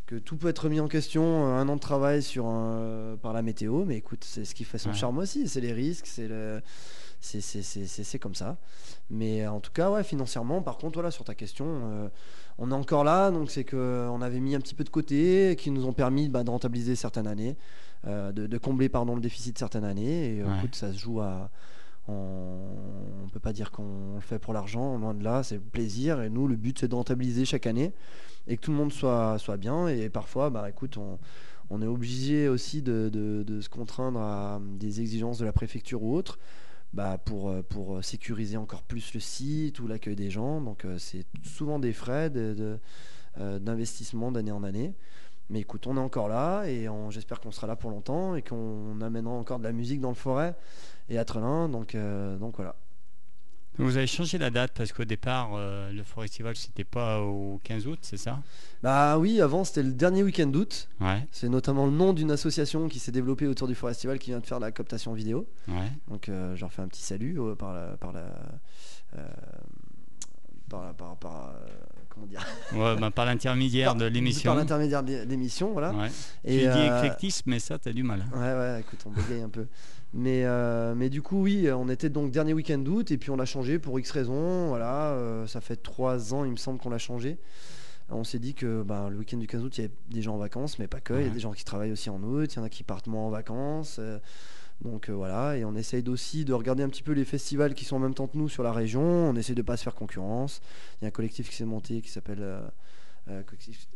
que tout peut être remis en question, euh, un an de travail sur un- par la météo, mais écoute, c'est ce qui fait son Ouais. charme aussi, c'est les risques, c'est le, c'est, comme ça. Mais euh, en tout cas, ouais, financièrement, par contre, voilà, sur ta question, euh, on est encore là, donc c'est qu'on avait mis un petit peu de côté, qui nous ont permis bah, de rentabiliser certaines années, euh, de, de combler pardon, le déficit certaines années. Et euh, Ouais. écoute, ça se joue à. On ne peut pas dire qu'on le fait pour l'argent, loin de là, c'est le plaisir. Et nous, le but, c'est de rentabiliser chaque année et que tout le monde soit, soit bien. Et parfois, bah, écoute, on, est obligé aussi de, se contraindre à des exigences de la préfecture ou autre bah, pour, sécuriser encore plus le site ou l'accueil des gens. Donc, euh, c'est souvent des frais euh, d'investissement d'année en année. Mais écoute, on est encore là et j'espère qu'on sera là pour longtemps et qu'on amènera encore de la musique dans le forêt et à Trelin. Donc, euh, donc voilà. Vous avez changé la date parce qu'au départ, euh, le Forestival, c'était pas au 15 août, c'est ça? Bah oui, avant c'était le dernier week-end d'août. Ouais, C'est notamment le nom d'une association qui s'est développée autour du Forestival qui vient de faire la cooptation vidéo. ouais. Donc euh, je leur fais un petit salut par la par la par la- par, par, comment dire Ouais, bah, par l'intermédiaire de l'émission. par l'intermédiaire de l'émission voilà. Ouais. Et, tu dis euh, éclectisme, mais ça, t'as du mal. hein. Ouais, ouais, écoute, on bégaye un peu. Mais, euh, mais du coup, oui, on était donc dernier week-end d'août et puis on l'a changé pour X raisons. Voilà, euh, ça fait trois ans, il me semble, qu'on l'a changé. On s'est dit que ben, le week-end du 15 août, il y avait des gens en vacances, mais pas que. Il y a des gens qui travaillent aussi en août, il y en a qui partent moins en vacances. euh, donc euh, voilà, et on essaye aussi de regarder un petit peu les festivals qui sont en même temps que nous sur la région. On essaie de pas se faire concurrence. Il y a un collectif qui s'est monté qui s'appelle euh, euh,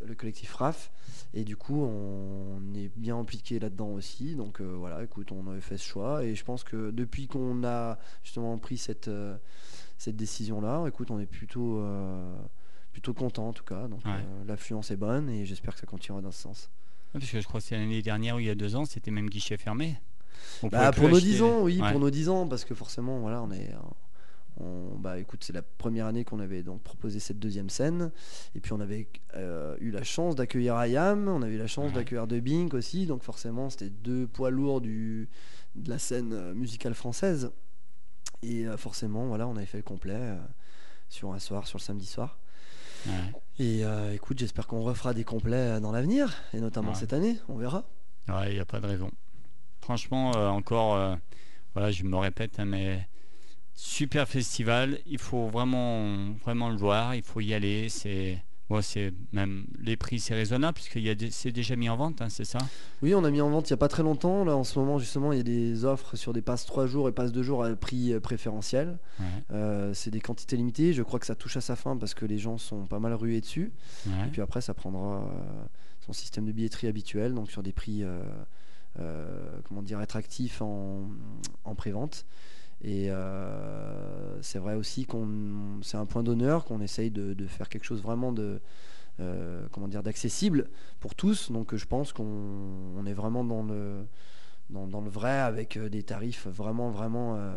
le collectif RAF. Et du coup, on est bien impliqué là-dedans aussi. Donc voilà, écoute, on avait fait ce choix. Et je pense que depuis qu'on a justement pris cette, cette décision-là, écoute, on est plutôt, plutôt content en tout cas. Donc Ouais. l'affluence est bonne et j'espère que ça continuera dans ce sens. Parce que je crois que c'est l'année dernière ou il y a deux ans, c'était même guichet fermé. Bah, pour nos acheter- 10 ans, oui, Ouais. pour nos 10 ans, parce que forcément, voilà, on est. on- bah écoute, c'est la première année qu'on avait donc proposé cette deuxième scène. Et puis on avait euh, eu la chance d'accueillir IAM, on avait eu la chance Ouais. d'accueillir De Bink aussi. Donc forcément, c'était deux poids lourds du, de la scène euh, musicale française. Et euh, forcément, voilà, on avait fait le complet euh, sur un soir, sur le samedi soir. Ouais. Et écoute, j'espère qu'on refera des complets dans l'avenir, et notamment Ouais. cette année, on verra. Ouais, il n'y a pas de raison. Franchement, euh, encore, euh, voilà, je me répète, hein, mais super festival. Il faut vraiment, vraiment le voir. Il faut y aller. C'est, moi, c'est même les prix, c'est raisonnable puisqu'il y a des- c'est déjà mis en vente, hein, c'est ça? Oui, on a mis en vente il n'y a pas très longtemps. Là, en ce moment, justement, il y a des offres sur des passes 3 jours et passes 2 jours à prix euh, préférentiel. Ouais, Euh, c'est des quantités limitées. Je crois que ça touche à sa fin parce que les gens sont pas mal rués dessus. ouais. Et puis après, ça prendra euh, son système de billetterie habituel, donc sur des prix, euh, comment dire, attractifs en, en pré-vente. Et euh, c'est vrai aussi qu'on, c'est un point d'honneur qu'on essaye de, de faire quelque chose vraiment de, euh, comment dire, d'accessible pour tous. Donc euh, je pense qu'on on est vraiment dans le, dans, dans le vrai avec euh, des tarifs vraiment, vraiment euh,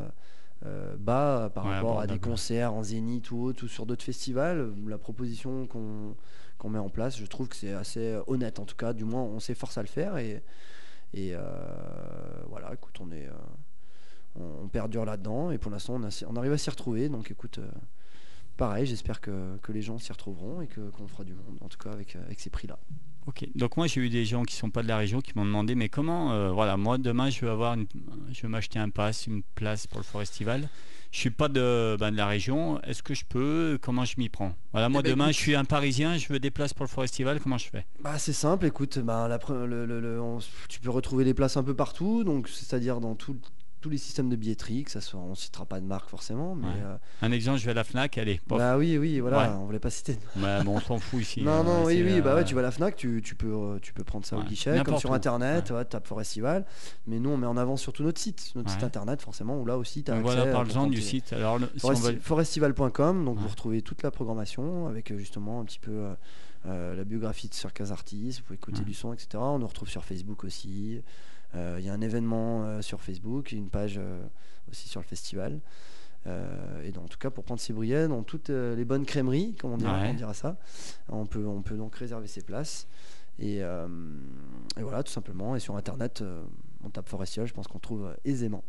euh, bas par Ouais, rapport à des concerts en zénith ou autre ou sur d'autres festivals. La proposition qu'on qu'on met en place, je trouve que c'est assez honnête en tout cas. Du moins, on s'efforce à le faire et, Et euh, voilà, écoute, on est, euh, on, perdure là-dedans et pour l'instant on, arrive à s'y retrouver. Donc écoute, euh, pareil, j'espère que, que les gens s'y retrouveront et que qu'on fera du monde, en tout cas avec, avec ces prix-là. Ok. Donc moi j'ai eu des gens qui sont pas de la région qui m'ont demandé mais comment voilà moi demain je veux m'acheter un pass une place pour le Forestival. Je suis pas de, ben, de la région. Est-ce que je peux? Comment je m'y prends? Voilà moi Eh ben, demain écoute. je suis un Parisien. Je veux des places pour le Forestival. Comment je fais? Bah, c'est simple, écoute, bah, la le- le- le- on- tu peux retrouver les places un peu partout, donc c'est-à-dire dans tout- tous les systèmes de billetterie, que ça soit, on citera pas de marque forcément, mais Ouais. euh, Un exemple je vais à la Fnac. Allez. pof. bah oui, oui, voilà, Ouais. on voulait pas citer. Ouais, bon, on s'en fout ici. non, euh, non, oui, oui, bah euh, ouais, tu vas à la Fnac, tu, tu peux, euh, tu peux prendre ça au guichet, comme sur où, internet, ouais, tape Forestival, mais nous on met en avant surtout notre site, notre site internet forcément, où là aussi tu as accès voilà, parle-en du site. Alors le- si on Foresti- veut- Forestival.com, donc vous retrouvez toute la programmation avec euh, justement un petit peu euh, euh, la biographie de Circus Artis, vous pouvez écouter du son, etc. On nous retrouve sur Facebook aussi. Euh, Il y a un événement euh, sur Facebook, une page euh, aussi sur le festival. Euh, et donc, en tout cas, pour prendre ses billets dans toutes euh, les bonnes crèmeries, comme on dira, Ouais. on dira ça, on peut, on peut donc réserver ses places. Et, euh, et voilà, tout simplement. Et sur Internet, on tape Forestival, je pense qu'on trouve aisément.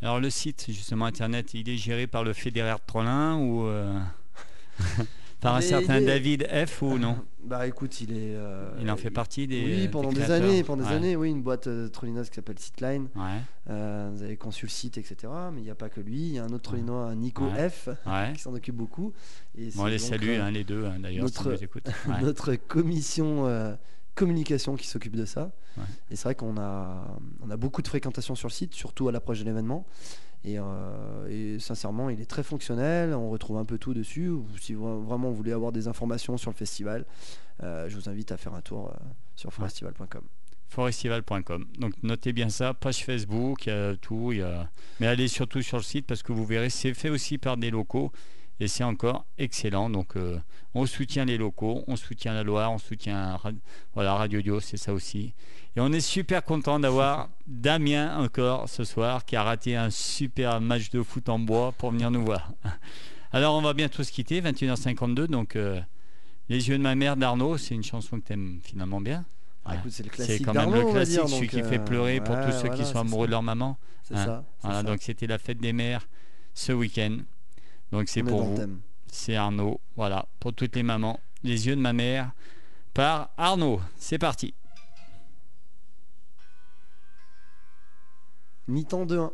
Alors le site justement internet, il est géré par le fédéraire de Trollin ou par un certain est- David F ou non Bah écoute, il est. euh, Il en fait partie des. Oui, pendant des années, pendant des Ouais. années, oui, une boîte euh, Trollinos qui s'appelle Sitline. Ouais, Euh, vous avez conçu le site, etc. Mais il n'y a pas que lui. Il y a un autre Trollinois, un Nico Ouais. F, qui s'en occupe beaucoup. Et Bon, les salue, euh, hein, les deux, hein, d'ailleurs, notre- notre commission communication qui s'occupe de ça. Et c'est vrai qu'on a, on a beaucoup de fréquentation sur le site, surtout à l'approche de l'événement. Et, euh, et sincèrement, il est très fonctionnel. On retrouve un peu tout dessus. Si vra- vraiment vous voulez avoir des informations sur le festival, euh, je vous invite à faire un tour euh, sur forestival.com. Forestival.com. Donc notez bien ça, page Facebook, il y a tout. il y a- Mais allez surtout sur le site parce que vous verrez, c'est fait aussi par des locaux et c'est encore excellent. Donc euh, on soutient les locaux, on soutient la Loire, on soutient voilà, Radio Dio, c'est ça aussi. Et on est super content d'avoir Damien encore ce soir qui a raté un super match de foot en bois pour venir nous voir. Alors on va bientôt se quitter, 21h52. Donc euh, Les yeux de ma mère d'Arnaud, c'est une chanson que tu aimes finalement bien. Ah, c'est quand même le classique, dire, celui qui fait euh, pleurer pour tous ceux qui sont amoureux de leur maman. C'est hein. ça. Voilà, ça. donc c'était la fête des mères ce week-end. Donc c'est pour vous. C'est Arnaud. Voilà, pour toutes les mamans. Les yeux de ma mère par Arnaud. C'est parti. Mi-temps de 1.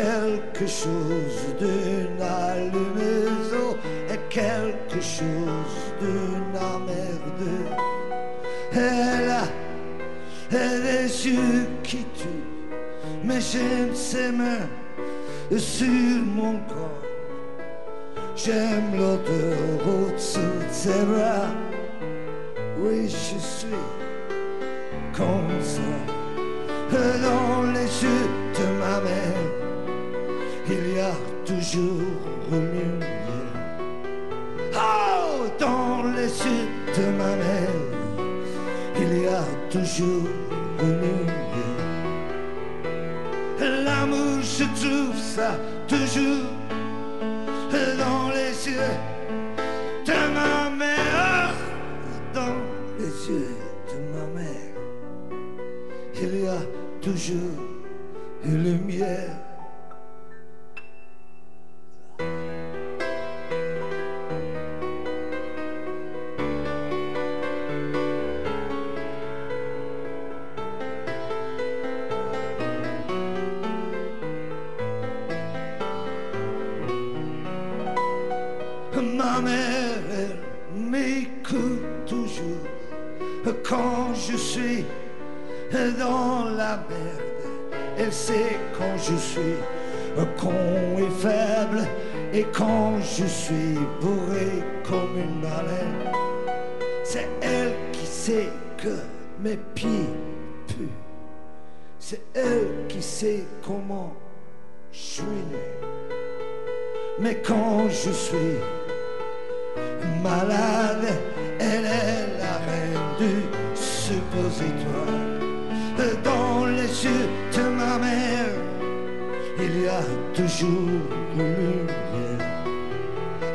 Quelque chose d'une allumeuse et quelque chose d'une amerde. Elle a elle des yeux qui tuent, mais j'aime ses mains sur mon corps. J'aime l'odeur au-dessous de ses bras. Oui, je suis comme ça. Dans les yeux de ma mère, il y a toujours une lumière. Oh, dans les yeux de ma mère, il y a toujours une lumière. L'amour, je trouve ça toujours toujours quand je suis dans la merde. Elle sait quand je suis con et faible et quand je suis bourré comme une baleine. C'est elle qui sait que mes pieds puent. C'est elle qui sait comment je suis né. Mais quand je suis malade, elle est la reine du suppositoire. Dans les yeux de ma mère, il y a toujours une lumière.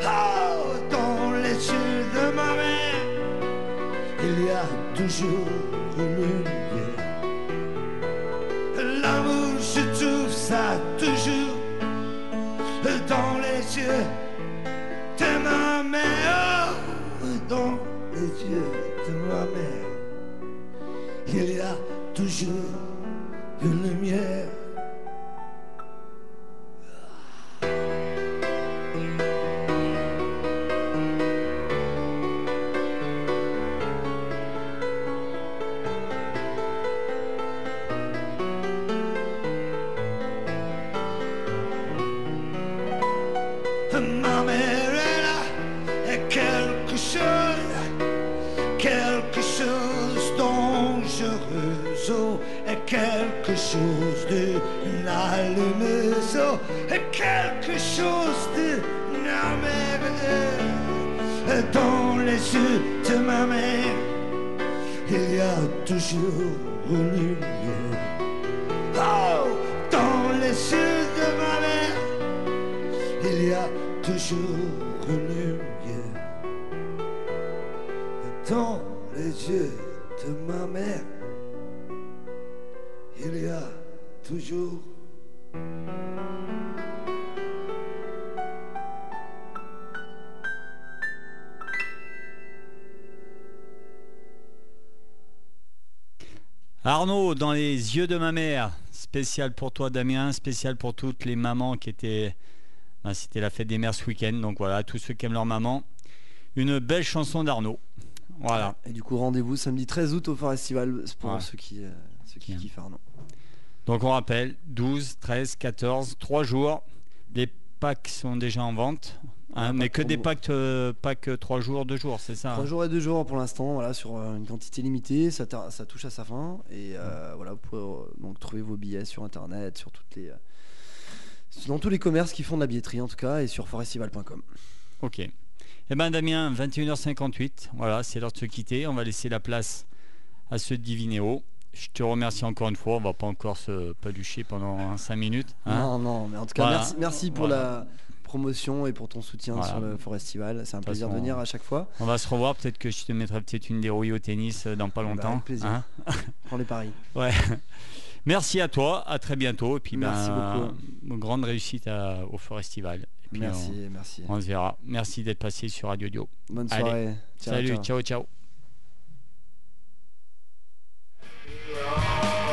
Oh, dans les yeux de ma mère, il y a toujours une lumière. L'amour, je trouve ça toujours dans les yeux il y a toujours une lumière. Toujours dans les yeux de ma mère, il y a toujours une lumière dans les yeux de ma mère. Il y a toujours Arnaud, dans les yeux de ma mère, spécial pour toi Damien, spécial pour toutes les mamans qui étaient... ben, C'était la fête des mères ce week-end, donc voilà, tous ceux qui aiment leur maman. Une belle chanson d'Arnaud. Voilà. Et du coup, rendez-vous samedi 13 août au Festival pour Ouais. ceux qui, euh, ceux qui kiffent Arnaud. Donc on rappelle, 12, 13, 14, 3 jours. Les packs sont déjà en vente. hein, Ah, mais que de des packs, euh, packs 3 jours, 2 jours, c'est ça Trois hein jours et deux jours pour l'instant, voilà, sur euh, une quantité limitée, ça, ça touche à sa fin. Et euh, voilà, vous pouvez donc trouver vos billets sur internet, sur toutes les. dans tous les commerces qui font de la billetterie en tout cas, et sur forestival.com. Ok. Eh ben Damien, 21h58, voilà, c'est l'heure de se quitter. On va laisser la place à ceux de Divinéo. Je te remercie encore une fois. On va pas encore se palucher pendant 5 minutes. hein. non, non, mais en tout cas, Voilà. merci, merci pour Voilà. la promotion et pour ton soutien Voilà. sur le Forestival. C'est un plaisir de venir à chaque fois. On va se revoir. Peut-être que je te mettrai peut-être une dérouille au tennis euh, dans pas Bah, longtemps. avec plaisir. hein. Prends les paris. Ouais. Merci à toi. À très bientôt. Et puis Merci ben, grande réussite à- au Forestival. Merci, merci. On, se verra. Merci d'être passé sur Radio Dio. Bonne Allez. soirée. Ciao, Salut. ciao. ciao. Rock.